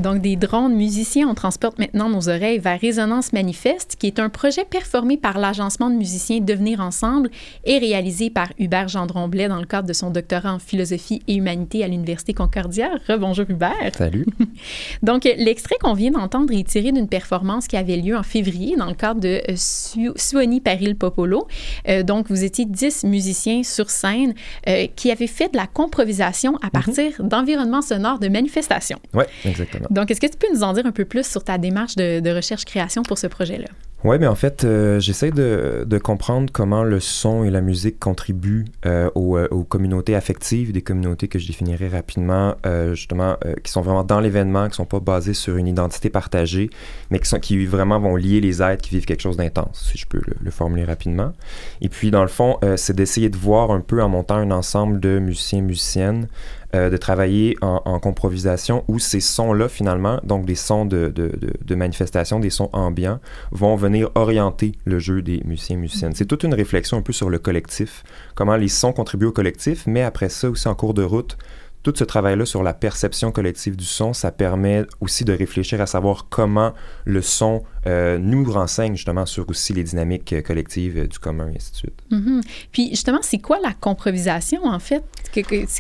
C: Donc, des drones musiciens, on transporte maintenant nos oreilles vers Résonance Manifeste, qui est un projet performé par l'agencement de musiciens Devenir Ensemble et réalisé par Hubert Gendron-Blais dans le cadre de son doctorat en philosophie et humanité à l'Université Concordia. Rebonjour Hubert.
O: Salut.
C: Donc, l'extrait qu'on vient d'entendre est tiré d'une performance qui avait lieu en février dans le cadre de euh, Suoni Paril Popolo. Euh, donc, vous étiez 10 musiciens sur scène euh, qui avaient fait de la comprovisation à mhm. partir d'environnements sonores de manifestations.
O: Oui, exactement.
C: Donc, est-ce que tu peux nous en dire un peu plus sur ta démarche de, recherche-création pour ce projet-là?
O: Oui, mais en fait, euh, j'essaie de, comprendre comment le son et la musique contribuent euh, euh, aux, communautés affectives, des communautés que je définirais rapidement, justement, qui sont vraiment dans l'événement, qui ne sont pas basées sur une identité partagée, mais qui, vraiment vont lier les êtres qui vivent quelque chose d'intense, si je peux le, le, formuler rapidement. Et puis, dans le fond, c'est d'essayer de voir un peu en montant un ensemble de musiciens, musiciennes, euh, de travailler en, en, comprovisation où ces sons-là, finalement, donc des sons de, de, manifestation, des sons ambiants, vont venir orienter le jeu des musiciens et musiciennes. C'est toute une réflexion un peu sur le collectif, comment les sons contribuent au collectif, mais après ça aussi en cours de route, tout ce travail-là sur la perception collective du son, ça permet aussi de réfléchir à savoir comment le son euh, nous renseigne justement sur aussi les dynamiques euh, collectives euh, du commun et ainsi de suite.
C: Mm-hmm. Puis justement, c'est quoi la comprovisation en fait?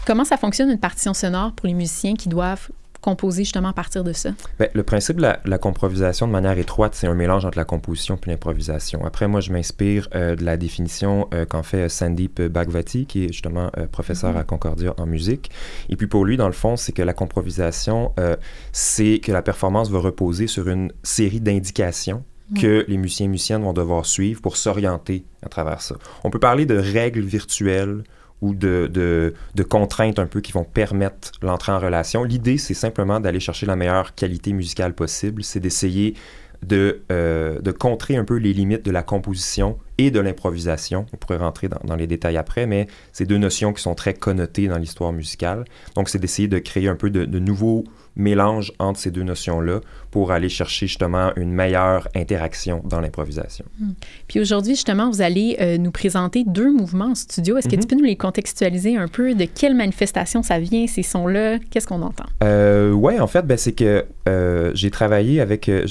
C: comment ça fonctionne une partition sonore pour les musiciens qui doivent composer justement à partir de ça?
O: Bien, le principe de la, comprovisation de manière étroite, c'est un mélange entre la composition et l'improvisation. Après, moi, je m'inspire euh, de la définition euh, qu'en fait euh, Sandeep Bhagwati, qui est justement professeur mm-hmm. à Concordia en musique. Et puis pour lui, dans le fond, c'est que la comprovisation, c'est que la performance va reposer sur une série d'indications mm. que les musiciens et musiciennes vont devoir suivre pour s'orienter à travers ça. On peut parler de règles virtuelles ou de, de, contraintes un peu qui vont permettre l'entrée en relation. L'idée, c'est simplement d'aller chercher la meilleure qualité musicale possible, c'est d'essayer de, euh, de contrer un peu les limites de la composition et de l'improvisation. On pourrait rentrer dans, les détails après, mais c'est deux notions qui sont très connotées dans l'histoire musicale. Donc, c'est d'essayer de créer un peu de, de nouveaux mélange entre ces deux notions-là pour aller chercher justement une meilleure interaction dans l'improvisation.
C: Hmm. Puis aujourd'hui, justement, vous allez euh, nous présenter deux mouvements en studio. Est-ce que tu mhm. peux nous les contextualiser un peu? De quelle manifestation ça vient, ces sons-là? Qu'est-ce qu'on entend?
O: Euh, oui, en fait, ben, c'est que euh, j'ai travaillé avec... Euh,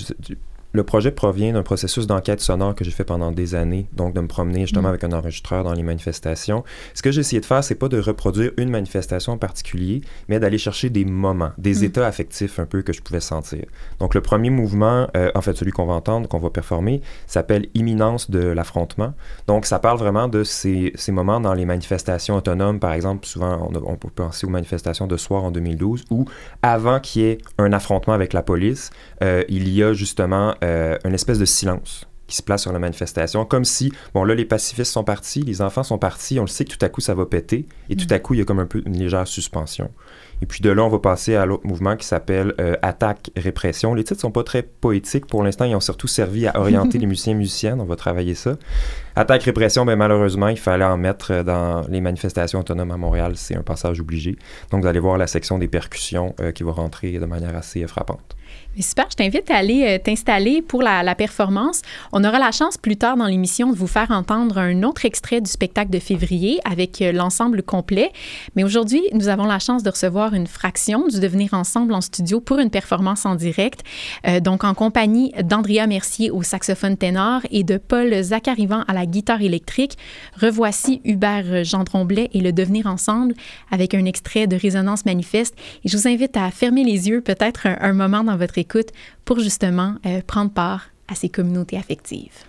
O: le projet provient d'un processus d'enquête sonore que j'ai fait pendant des années, donc de me promener justement mm. avec un enregistreur dans les manifestations. Ce que j'ai essayé de faire, c'est pas de reproduire une manifestation en particulier, mais d'aller chercher des moments, des mm. états affectifs un peu que je pouvais sentir. Donc le premier mouvement, euh, en fait celui qu'on va entendre, qu'on va performer, s'appelle Imminence de l'affrontement. Donc ça parle vraiment de ces, ces, moments dans les manifestations autonomes, par exemple, souvent on, on peut penser aux manifestations de soir en 2012, où avant qu'il y ait un affrontement avec la police, euh, il y a justement euh, une espèce de silence qui se place sur la manifestation, comme si, bon là, les pacifistes sont partis, les enfants sont partis, on le sait que tout à coup, ça va péter, et tout à coup, il y a comme un peu une légère suspension. Et puis de là, on va passer à l'autre mouvement qui s'appelle euh, Attaque-Répression. Les titres sont pas très poétiques pour l'instant, ils ont surtout servi à orienter les musiciens et musiciennes, on va travailler ça. Attaque-Répression, ben, malheureusement, il fallait en mettre dans les manifestations autonomes à Montréal, c'est un passage obligé. Donc vous allez voir la section des percussions qui va rentrer de manière assez frappante
C: Super, je t'invite à aller euh, t'installer pour la, performance. On aura la chance plus tard dans l'émission de vous faire entendre un autre extrait du spectacle de février avec euh, l'ensemble complet. Mais aujourd'hui, nous avons la chance de recevoir une fraction du Devenir ensemble en studio pour une performance en direct. Euh, donc en compagnie d'Andrea Mercier au saxophone ténor et de Paul Zacharivan à la guitare électrique. Revoici Hubert Gendron-Blais et le Devenir ensemble avec un extrait de Résonance manifeste. Et je vous invite à fermer les yeux peut-être un, un moment dans votre écoute pour justement euh, prendre part à ces communautés affectives.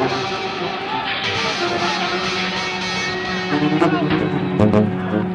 C: Thank you.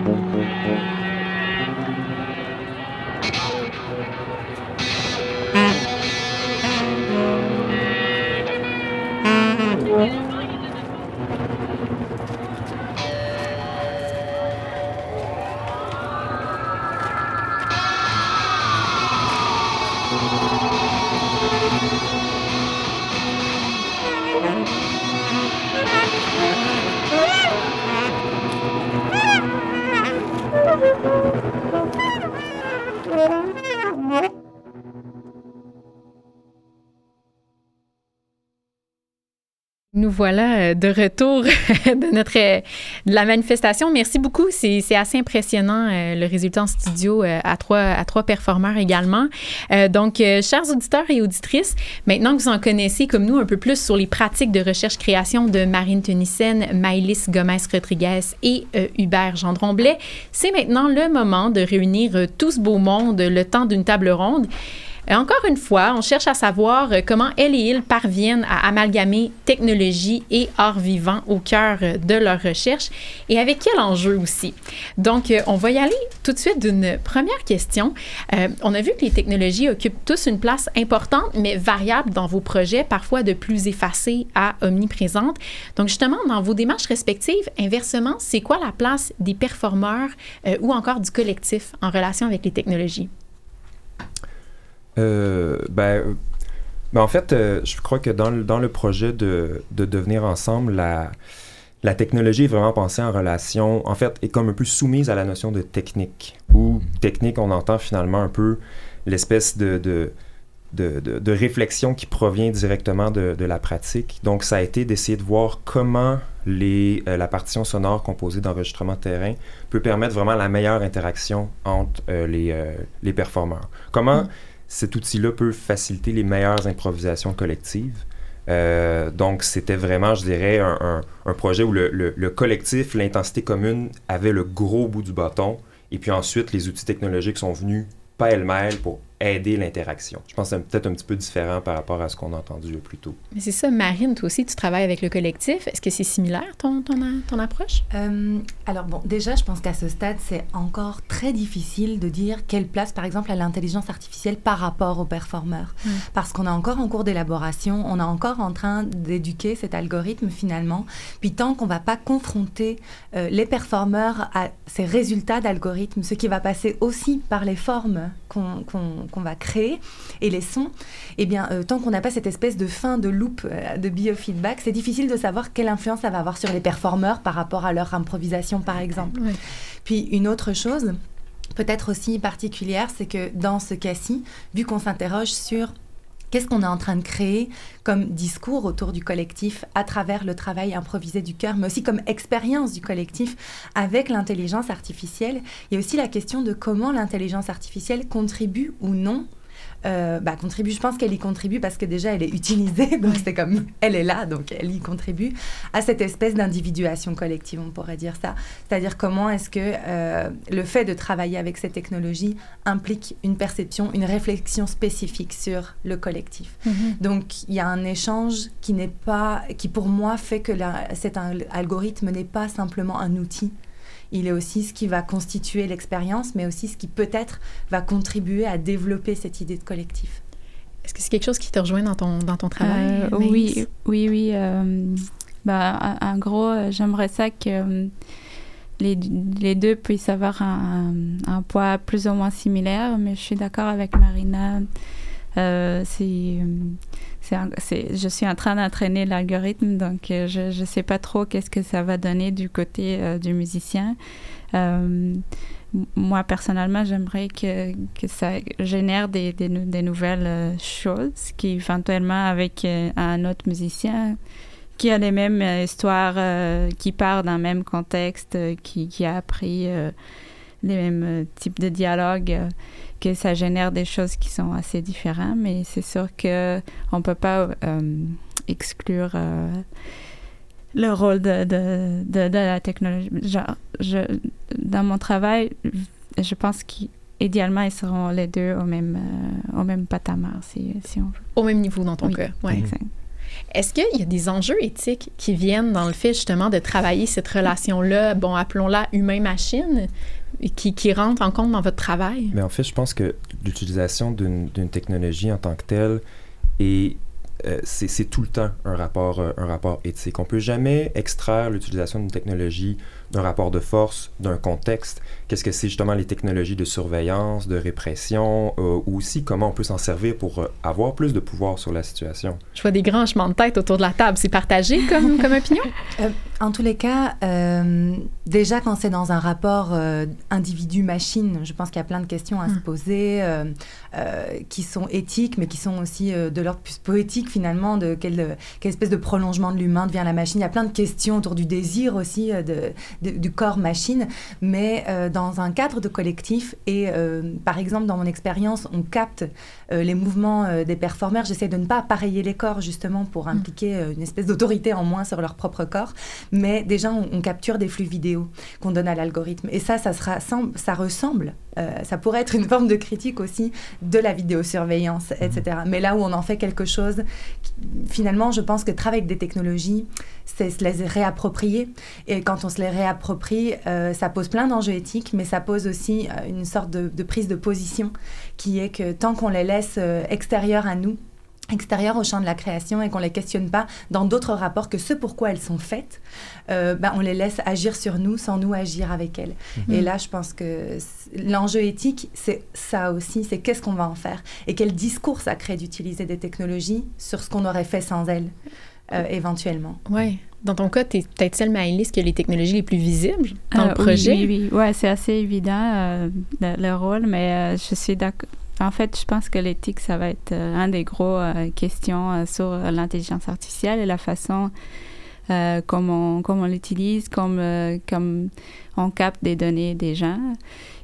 C: Retour de notre euh, de la manifestation. Merci beaucoup. C'est assez impressionnant euh, le résultat en studio à trois à trois performeurs également. donc, chers auditeurs et auditrices, maintenant que vous en connaissez comme nous un peu plus sur les pratiques de recherche-création de Marine Tunissen, Maëlys Gomez-Rodriguez et Hubert Gendron-Blais, c'est maintenant le moment de réunir tout ce beau monde le temps d'une table ronde. Encore une fois, on cherche à savoir euh, comment elle et il parviennent à amalgamer technologie et art vivant au cœur euh, de leur recherche et avec quel enjeu aussi. Donc, euh, on va y aller tout de suite d'une première question. on a vu que les technologies occupent tous une place importante, mais variable dans vos projets, parfois de plus effacée à omniprésente. Donc, justement, dans vos démarches respectives, inversement, c'est quoi la place des performeurs ou encore du collectif en relation avec les technologies?
O: Euh, ben, ben, en fait, euh, je crois que dans le, dans le projet de, de devenir ensemble, la, la technologie est vraiment pensée en relation, en fait, est comme un peu soumise à la notion de technique. Ou technique, on entend finalement un peu l'espèce de, de, de, de, réflexion qui provient directement de, de, la pratique. Donc, ça a été d'essayer de voir comment les, euh, la partition sonore composée d'enregistrement terrain peut permettre vraiment la meilleure interaction entre les, les performeurs. Comment... Mm cet outil-là peut faciliter les meilleures improvisations collectives. Euh, donc, c'était vraiment, je dirais, un, projet où le, le collectif, l'intensité commune avait le gros bout du bâton. Et puis ensuite, les outils technologiques sont venus pêle-mêle pour aider l'interaction. Je pense que c'est peut-être un petit peu différent par rapport à ce qu'on a entendu plus tôt.
C: Mais c'est ça, Marine, toi aussi, tu travailles avec le collectif. Est-ce que c'est similaire, ton, ton, ton approche?
J: Euh, alors, bon, déjà, je pense qu'à ce stade, c'est encore très difficile de dire quelle place, par exemple, à l'intelligence artificielle par rapport aux performeurs. Parce qu'on est encore en cours d'élaboration, on est encore en train d'éduquer cet algorithme, finalement. Puis tant qu'on ne va pas confronter euh, les performeurs à ces résultats d'algorithme, ce qui va passer aussi par les formes qu'on qu'on va créer et les sons, eh bien, euh, tant qu'on n'a pas cette espèce de fin de loop euh, de biofeedback, c'est difficile de savoir quelle influence ça va avoir sur les performeurs par rapport à leur improvisation, par exemple. Puis une autre chose, peut-être aussi particulière, c'est que dans ce cas-ci, vu qu'on s'interroge sur Qu'est-ce qu'on est en train de créer comme discours autour du collectif à travers le travail improvisé du cœur, mais aussi comme expérience du collectif avec l'intelligence artificielle? Il y a aussi la question de comment l'intelligence artificielle contribue ou non euh, bah, contribue. Je pense qu'elle y contribue parce que déjà elle est utilisée, donc c'est comme elle est là, donc elle y contribue à cette espèce d'individuation collective, on pourrait dire ça. C'est-à-dire comment est-ce que euh, le fait de travailler avec ces technologies implique une perception, une réflexion spécifique sur le collectif. Mm-hmm. Donc il y a un échange qui n'est pas, qui pour moi fait que cet algorithme n'est pas simplement un outil il est aussi ce qui va constituer l'expérience, mais aussi ce qui peut-être va contribuer à développer cette idée de collectif.
C: Est-ce que c'est quelque chose qui te rejoint dans ton, dans ton travail?
N: Euh, oui, oui, oui. Euh, bah, en gros, euh, j'aimerais ça que les, les, deux puissent avoir un, un, poids plus ou moins similaire, mais je suis d'accord avec Marina. C'est je suis en train d'entraîner l'algorithme, donc euh, je ne sais pas trop qu'est-ce que ça va donner du côté euh, du musicien. Euh, moi, personnellement, j'aimerais que, que, ça génère des, des, nouvelles choses qui, éventuellement, avec un autre musicien qui a les mêmes histoires, qui part d'un même contexte, qui, a appris les mêmes types de dialogues, que ça génère des choses qui sont assez différentes, mais c'est sûr qu'on ne peut pas euh, exclure euh, le rôle de, de, de, la technologie. Genre, je, dans mon travail, je pense qu'idéalement, ils seront les deux au même, euh, au même patamar, si, si on veut.
C: Au même niveau dans ton cas, oui. Est-ce qu'il y a des enjeux éthiques qui viennent dans le fait justement de travailler cette relation-là, bon, appelons-la humain-machine, qui, rentre en compte dans votre travail?
O: Mais en fait, je pense que l'utilisation d'une technologie en tant que telle est euh, c'est tout le temps un rapport, euh, un rapport éthique. On ne peut jamais extraire l'utilisation d'une technologie d'un rapport de force, d'un contexte. Qu'est-ce que c'est justement les technologies de surveillance, de répression, euh, ou aussi comment on peut s'en servir pour avoir plus de pouvoir sur la situation?
C: Je vois des grands chemins de tête autour de la table. C'est partagé comme, comme opinion?
J: en tous les cas, déjà quand c'est dans un rapport individu-machine, je pense qu'il y a plein de questions à se hum. poser qui sont éthiques, mais qui sont aussi de l'ordre plus poétique finalement, de quelle, espèce de prolongement de l'humain devient la machine. Il y a plein de questions autour du désir aussi euh, de, du corps-machine, mais euh, dans un cadre de collectif, et euh, par exemple dans mon expérience, on capte les mouvements des performeurs. J'essaie de ne pas appareiller les corps justement pour mm. impliquer une espèce d'autorité en moins sur leur propre corps, mais déjà on, capture des flux vidéo qu'on donne à l'algorithme. Et ça, ça, sera, ça ressemble ça pourrait être une forme de critique aussi de la vidéosurveillance, etc. Mais là où on en fait quelque chose finalement, je pense que travailler avec des technologies, c'est se les réapproprier. Et quand on se les réapproprie, euh, ça pose plein d'enjeux éthiques, mais ça pose aussi euh, une sorte de, prise de position qui est que tant qu'on les laisse euh, extérieures à nous, extérieures au champ de la création et qu'on les questionne pas dans d'autres rapports que ce pourquoi elles sont faites, ben, on les laisse agir sur nous sans nous agir avec elles. Mhm. Et là, je pense que l'enjeu éthique, c'est ça aussi, c'est qu'est-ce qu'on va en faire et quel discours ça crée d'utiliser des technologies sur ce qu'on aurait fait sans elles, euh, éventuellement.
C: Oui. Dans ton cas, tu es peut-être celle, Maëlys, qui a les technologies les plus visibles dans le projet.
N: Oui, oui, oui. Ouais, c'est assez évident, euh, le, rôle, mais je suis d'accord. En fait, je pense que l'éthique, ça va être un des gros questions sur l'intelligence artificielle et la façon euh, comment, on, l'utilise, comme, euh, comme on capte des données des gens.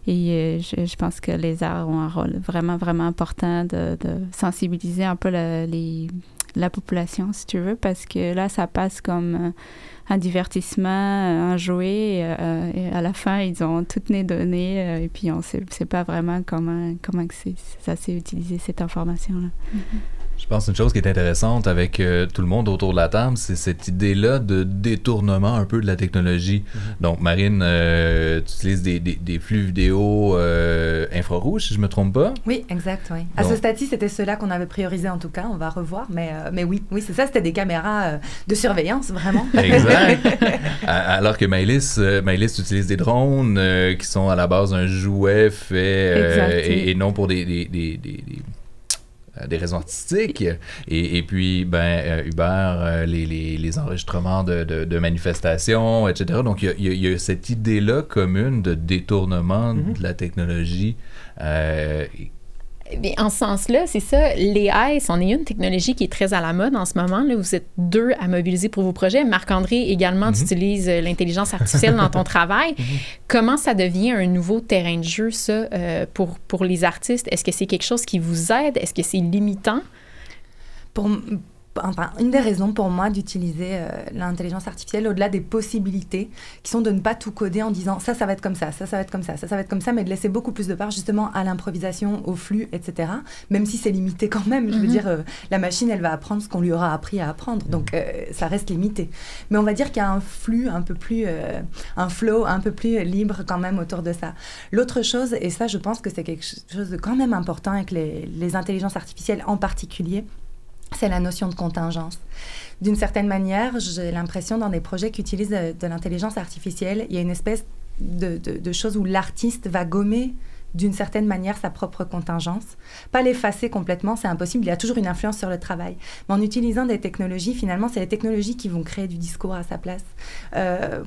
N: Et euh, je, pense que les arts ont un rôle vraiment, vraiment important de, sensibiliser un peu la population, si tu veux, parce que là, ça passe comme un divertissement, un jouet, et, à la fin, ils ont toutes les données, et puis on sait pas vraiment comment, comment ça s'est utilisé, cette information-là. Mm-hmm.
B: Pense une chose qui est intéressante avec euh, tout le monde autour de la table, c'est cette idée-là de détournement un peu de la technologie. Mhm. Donc, Marine, euh, tu utilises des, des, flux vidéo euh, infrarouges, si je me trompe pas?
J: Oui, exact, oui. À ce stade c'était ceux-là qu'on avait priorisé en tout cas. On va revoir, mais, mais oui, oui c'est ça, c'était des caméras de surveillance, vraiment.
B: Exact. Alors que Maëlys, Maëlys utilise des drones qui sont à la base un jouet fait et, et, non pour des, des euh, des raisons artistiques. Et, et puis, ben, euh, Hubert, euh, les, les, les, enregistrements de, de, manifestations, etc. Donc, il y, y a, cette idée-là commune de détournement mm-hmm. de la technologie
C: en ce sens-là, c'est ça, l'AI, c'en est une technologie qui est très à la mode en ce moment. Là, vous êtes deux à mobiliser pour vos projets. Marc-André, également, tu mhm. utilises euh, l'intelligence artificielle dans ton travail. Mhm. Comment ça devient un nouveau terrain de jeu, ça, euh, pour, pour les artistes? Est-ce que c'est quelque chose qui vous aide? Est-ce que c'est limitant?
J: Pour, enfin, une des raisons pour moi d'utiliser euh, l'intelligence artificielle au-delà des possibilités, qui sont de ne pas tout coder en disant ça, ça va être comme ça, ça, ça va être comme ça, ça, ça va être comme ça, mais de laisser beaucoup plus de part justement à l'improvisation, au flux, etc. Même si c'est limité quand même. Je veux mhm. dire, euh, la machine, elle va apprendre ce qu'on lui aura appris à apprendre, donc euh, ça reste limité. Mais on va dire qu'il y a un flux un peu plus, un flow un peu plus libre quand même autour de ça. L'autre chose, et ça, je pense que c'est quelque chose de quand même important avec les, les intelligences artificielles en particulier, c'est la notion de contingence. D'une certaine manière, j'ai l'impression dans des projets qui utilisent de, l'intelligence artificielle, il y a une espèce de, de, chose où l'artiste va gommer d'une certaine manière sa propre contingence. Pas l'effacer complètement, c'est impossible, il y a toujours une influence sur le travail. Mais en utilisant des technologies, finalement, c'est les technologies qui vont créer du discours à sa place. Euh,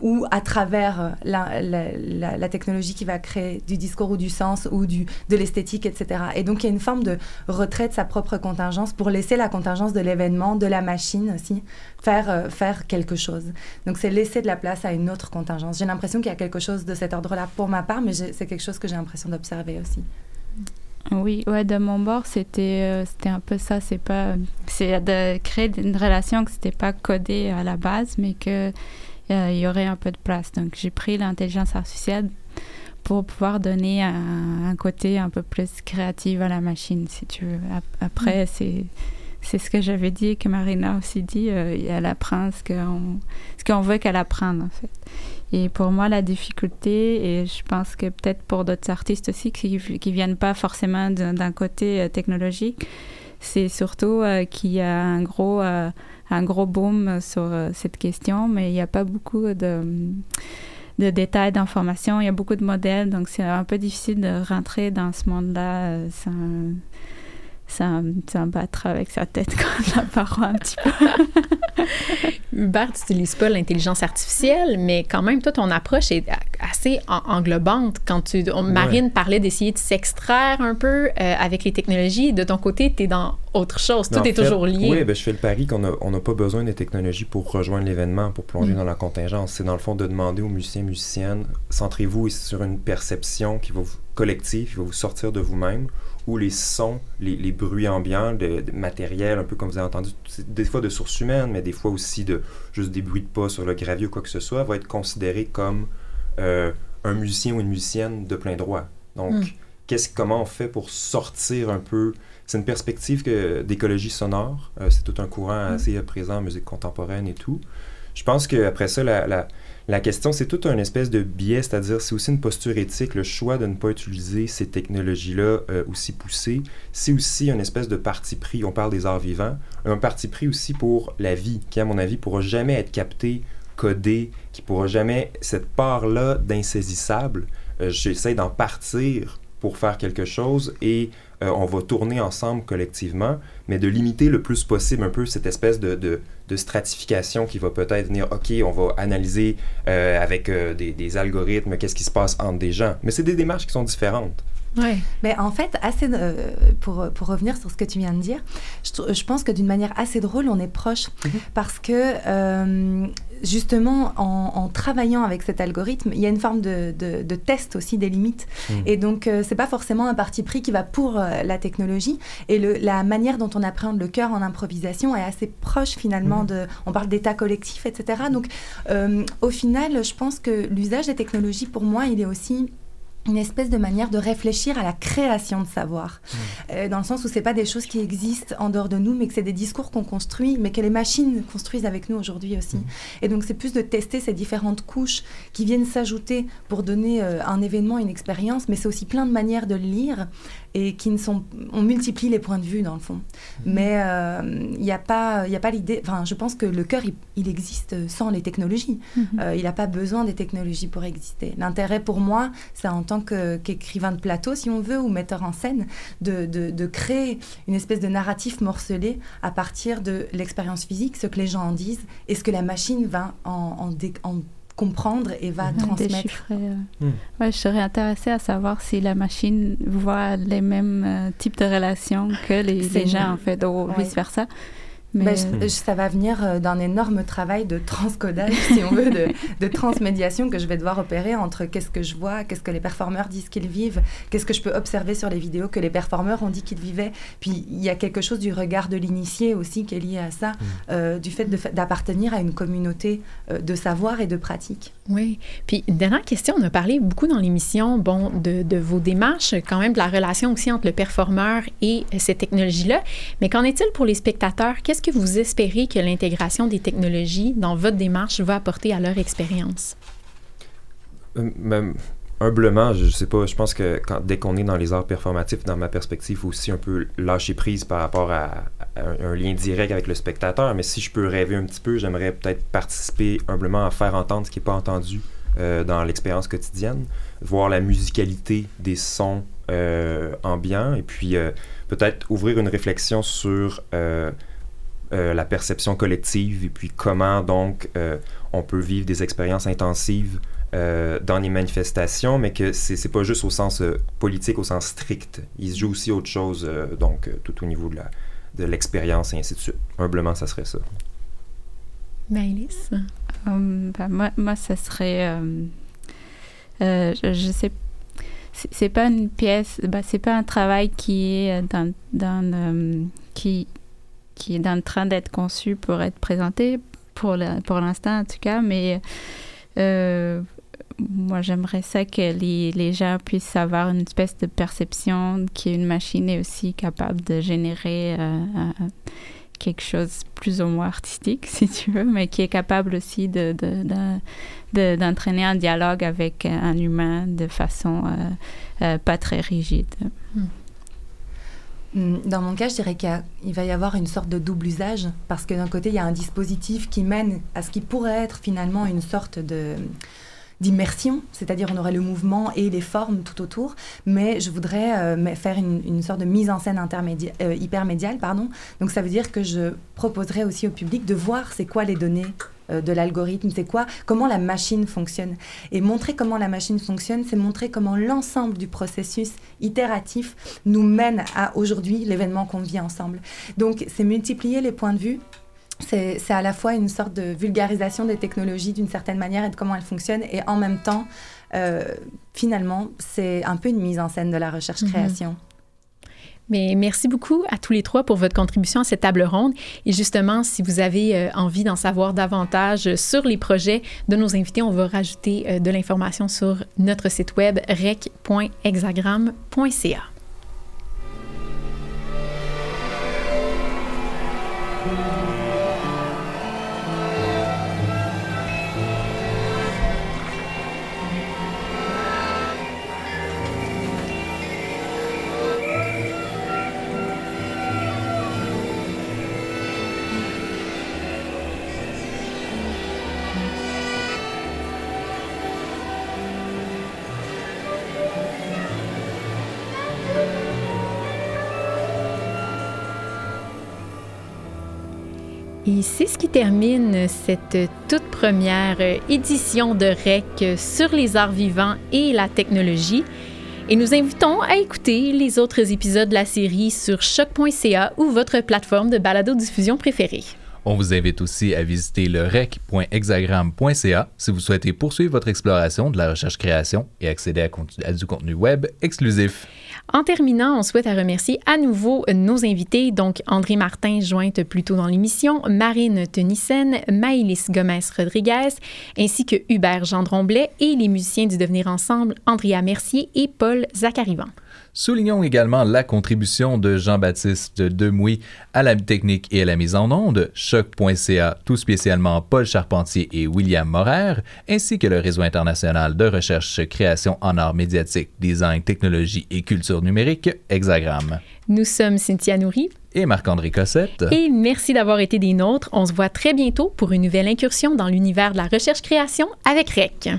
J: ou à travers la, la, technologie qui va créer du discours ou du sens ou du, de l'esthétique, etc. Et donc il y a une forme de retrait de sa propre contingence pour laisser la contingence de l'événement, de la machine aussi, faire, euh, faire quelque chose. Donc c'est laisser de la place à une autre contingence. J'ai l'impression qu'il y a quelque chose de cet ordre-là pour ma part, mais c'est quelque chose que j'ai l'impression d'observer aussi.
N: Oui, ouais, de mon bord, c'était euh, c'était un peu ça. C'est pas, c'est de créer une relation que c'était pas codé à la base, mais que euh, il y aurait un peu de place. Donc, j'ai pris l'intelligence artificielle pour pouvoir donner un, côté un peu plus créatif à la machine, si tu veux. Après, mm. c'est c'est ce que j'avais dit et que Marina aussi dit. elle apprend ce qu'on ce qu'on veut qu'elle apprenne, en fait. Et pour moi, la difficulté, et je pense que peut-être pour d'autres artistes aussi qui ne viennent pas forcément d'un côté technologique, c'est surtout qu'il y a un gros, un gros boom sur cette question, mais il n'y a pas beaucoup de de détails, d'informations. Il y a beaucoup de modèles, donc c'est un peu difficile de rentrer dans ce monde-là euh, sans, sans, battre avec sa tête contre la paroi un petit peu.
C: Hubert, tu n'utilises pas l'intelligence artificielle, mais quand même, toi, ton approche est assez englobante. Quand tu, Marine parlait d'essayer de s'extraire un peu euh, avec les technologies. De ton côté, tu es dans autre chose. Tout est toujours lié.
O: Oui, ben, je fais le pari qu'on n'a pas besoin des technologies pour rejoindre l'événement, pour plonger mm. dans la contingence. C'est dans le fond de demander aux musiciens, musiciennes, centrez-vous sur une perception qui va vous, collective, qui va vous sortir de vous-même où les sons, les, bruits ambiants, de, matériel, un peu comme vous avez entendu, des fois de sources humaines, mais des fois aussi de juste des bruits de pas sur le gravier ou quoi que ce soit, va être considéré comme euh, un musicien ou une musicienne de plein droit. Donc, hmm. qu'est-ce, comment on fait pour sortir un peu C'est une perspective d'écologie sonore. Euh, c'est tout un courant hmm. assez présent en musique contemporaine et tout. Je pense qu'après ça, la la question, c'est tout un espèce de biais, c'est-à-dire c'est aussi une posture éthique, le choix de ne pas utiliser ces technologies-là euh, aussi poussées. C'est aussi une espèce de parti pris, on parle des arts vivants, un parti pris aussi pour la vie, qui à mon avis pourra jamais être capté, codé, qui pourra jamais, cette part-là d'insaisissable, euh, j'essaie d'en partir pour faire quelque chose et euh, on va tourner ensemble collectivement, mais de limiter le plus possible un peu cette espèce de, de, stratification qui va peut-être venir, OK, on va analyser euh, avec euh, des, des, algorithmes qu'est-ce qui se passe entre des gens. Mais c'est des démarches qui sont différentes.
J: Ouais. Mais en fait, assez pour, pour, revenir sur ce que tu viens de dire, je, je pense que d'une manière assez drôle, on est proche mhm. parce que justement, en, travaillant avec cet algorithme, il y a une forme de, de, test aussi des limites. Hmm. Et donc, euh, c'est pas forcément un parti pris qui va pour euh, la technologie. Et le, la manière dont on appréhende le cœur en improvisation est assez proche finalement hmm. de. On parle d'état collectif, etc. Donc, euh, au final, je pense que l'usage des technologies, pour moi, il est aussi une espèce de manière de réfléchir à la création de savoir, mmh. euh, dans le sens où c'est pas des choses qui existent en dehors de nous, mais que c'est des discours qu'on construit, mais que les machines construisent avec nous aujourd'hui aussi. Mmh. Et donc c'est plus de tester ces différentes couches qui viennent s'ajouter pour donner euh, un événement, une expérience, mais c'est aussi plein de manières de le lire et qui ne sont, on multiplie les points de vue dans le fond. Mmh. Mais il euh, n'y a pas, il a pas l'idée. Enfin, je pense que le cœur, il, existe sans les technologies. il n'a pas besoin des technologies pour exister. L'intérêt pour moi, c'est en tant qu'écrivain de plateau, si on veut, ou metteur en scène, de, de, créer une espèce de narratif morcelé à partir de l'expérience physique, ce que les gens en disent, et ce que la machine va en, en, comprendre et va mmh. transmettre.
N: Mmh. Ouais, je serais intéressée à savoir si la machine voit les mêmes euh, types de relations que les, les gens, en fait, ou vice-versa.
J: Ben, ça va venir euh, d'un énorme travail de transcodage, si on veut, de, de, transmédiation que je vais devoir opérer entre qu'est-ce que je vois, qu'est-ce que les performeurs disent qu'ils vivent, qu'est-ce que je peux observer sur les vidéos que les performeurs ont dit qu'ils vivaient. Puis il y a quelque chose du regard de l'initié aussi qui est lié à ça, mm. euh, du fait d'appartenir à une communauté euh, de savoir et de pratique.
C: Oui. Puis dernière question, on a parlé beaucoup dans l'émission, bon, de, de, vos démarches, quand même de la relation aussi entre le performeur et cette technologie-là. Mais qu'en est-il pour les spectateurs? Qu'est-ce que vous espérez que l'intégration des technologies dans votre démarche va apporter à leur expérience?
O: Euh, humblement, je, sais pas, je pense que dès qu'on est dans les arts performatifs, dans ma perspective, il faut aussi un peu lâcher prise par rapport à, un, lien direct avec le spectateur. Mais si je peux rêver un petit peu, j'aimerais peut-être participer humblement à faire entendre ce qui n'est pas entendu euh, dans l'expérience quotidienne, voir la musicalité des sons euh, ambiants et puis peut-être ouvrir une réflexion sur euh, la perception collective et puis comment donc euh, on peut vivre des expériences intensives euh, dans les manifestations, mais que c'est pas juste au sens politique, au sens strict. Il se joue aussi autre chose, donc tout au niveau de la de l'expérience et ainsi de suite. Humblement, ça serait ça.
C: Maëlys?
N: Um, ben, moi, moi, ça serait... je, je sais c'est pas une pièce, bah, c'est pas un travail qui est dans, dans qui, qui est en train d'être conçu pour être présenté, pour l'instant en tout cas, mais euh, moi, j'aimerais ça que les, les, gens puissent avoir une espèce de perception qu'une machine est aussi capable de générer euh, quelque chose plus ou moins artistique, si tu veux, mais qui est capable aussi de, de, d'entraîner un dialogue avec un humain de façon euh, pas très rigide. Hmm.
J: Hmm, dans mon cas, je dirais qu'il va y avoir une sorte de double usage, parce que d'un côté, il y a un dispositif qui mène à ce qui pourrait être finalement une sorte d'immersion, c'est-à-dire on aurait le mouvement et les formes tout autour, mais je voudrais euh, faire une, sorte de mise en scène euh, hypermédiale. Pardon. Donc ça veut dire que je proposerai aussi au public de voir c'est quoi les données de l'algorithme, c'est quoi, comment la machine fonctionne. Et montrer comment la machine fonctionne, c'est montrer comment l'ensemble du processus itératif nous mène à aujourd'hui l'événement qu'on vit ensemble. Donc c'est multiplier les points de vue c'est à la fois une sorte de vulgarisation des technologies d'une certaine manière et de comment elles fonctionnent, et en même temps, euh, finalement, c'est un peu une mise en scène de la recherche-création. Mhm.
C: Mais merci beaucoup à tous les trois pour votre contribution à cette table ronde. Et justement, si vous avez euh, envie d'en savoir davantage sur les projets de nos invités, on va rajouter euh, de l'information sur notre site web rec.hexagram.ca. C'est ce qui termine cette toute première édition de REC sur les arts vivants et la technologie. Et nous invitons à écouter les autres épisodes de la série sur choc.ca ou votre plateforme de balado-diffusion préférée.
B: On vous invite aussi à visiter le rec.hexagram.ca si vous souhaitez poursuivre votre exploration de la recherche-création et accéder à, du contenu web exclusif.
C: En terminant, on souhaite remercier à nouveau nos invités, donc André Martin, jointe plus tôt dans l'émission, Marine Tenissen, Maëlys Gomez-Rodriguez, ainsi que Hubert Gendron-Blais et les musiciens du Devenir Ensemble, Andrea Mercier et Paul Zacarivan.
B: Soulignons également la contribution de Jean-Baptiste Demouy à la technique et à la mise en onde, choc.ca, tout spécialement Paul Charpentier et William Morer, ainsi que le réseau international de recherche création en arts médiatiques, design, technologie et culture numérique, Hexagram.
C: Nous sommes Cynthia Nourri
B: et Marc-André Cossette.
C: Et merci d'avoir été des nôtres. On se voit très bientôt pour une nouvelle incursion dans l'univers de la recherche-création avec REC.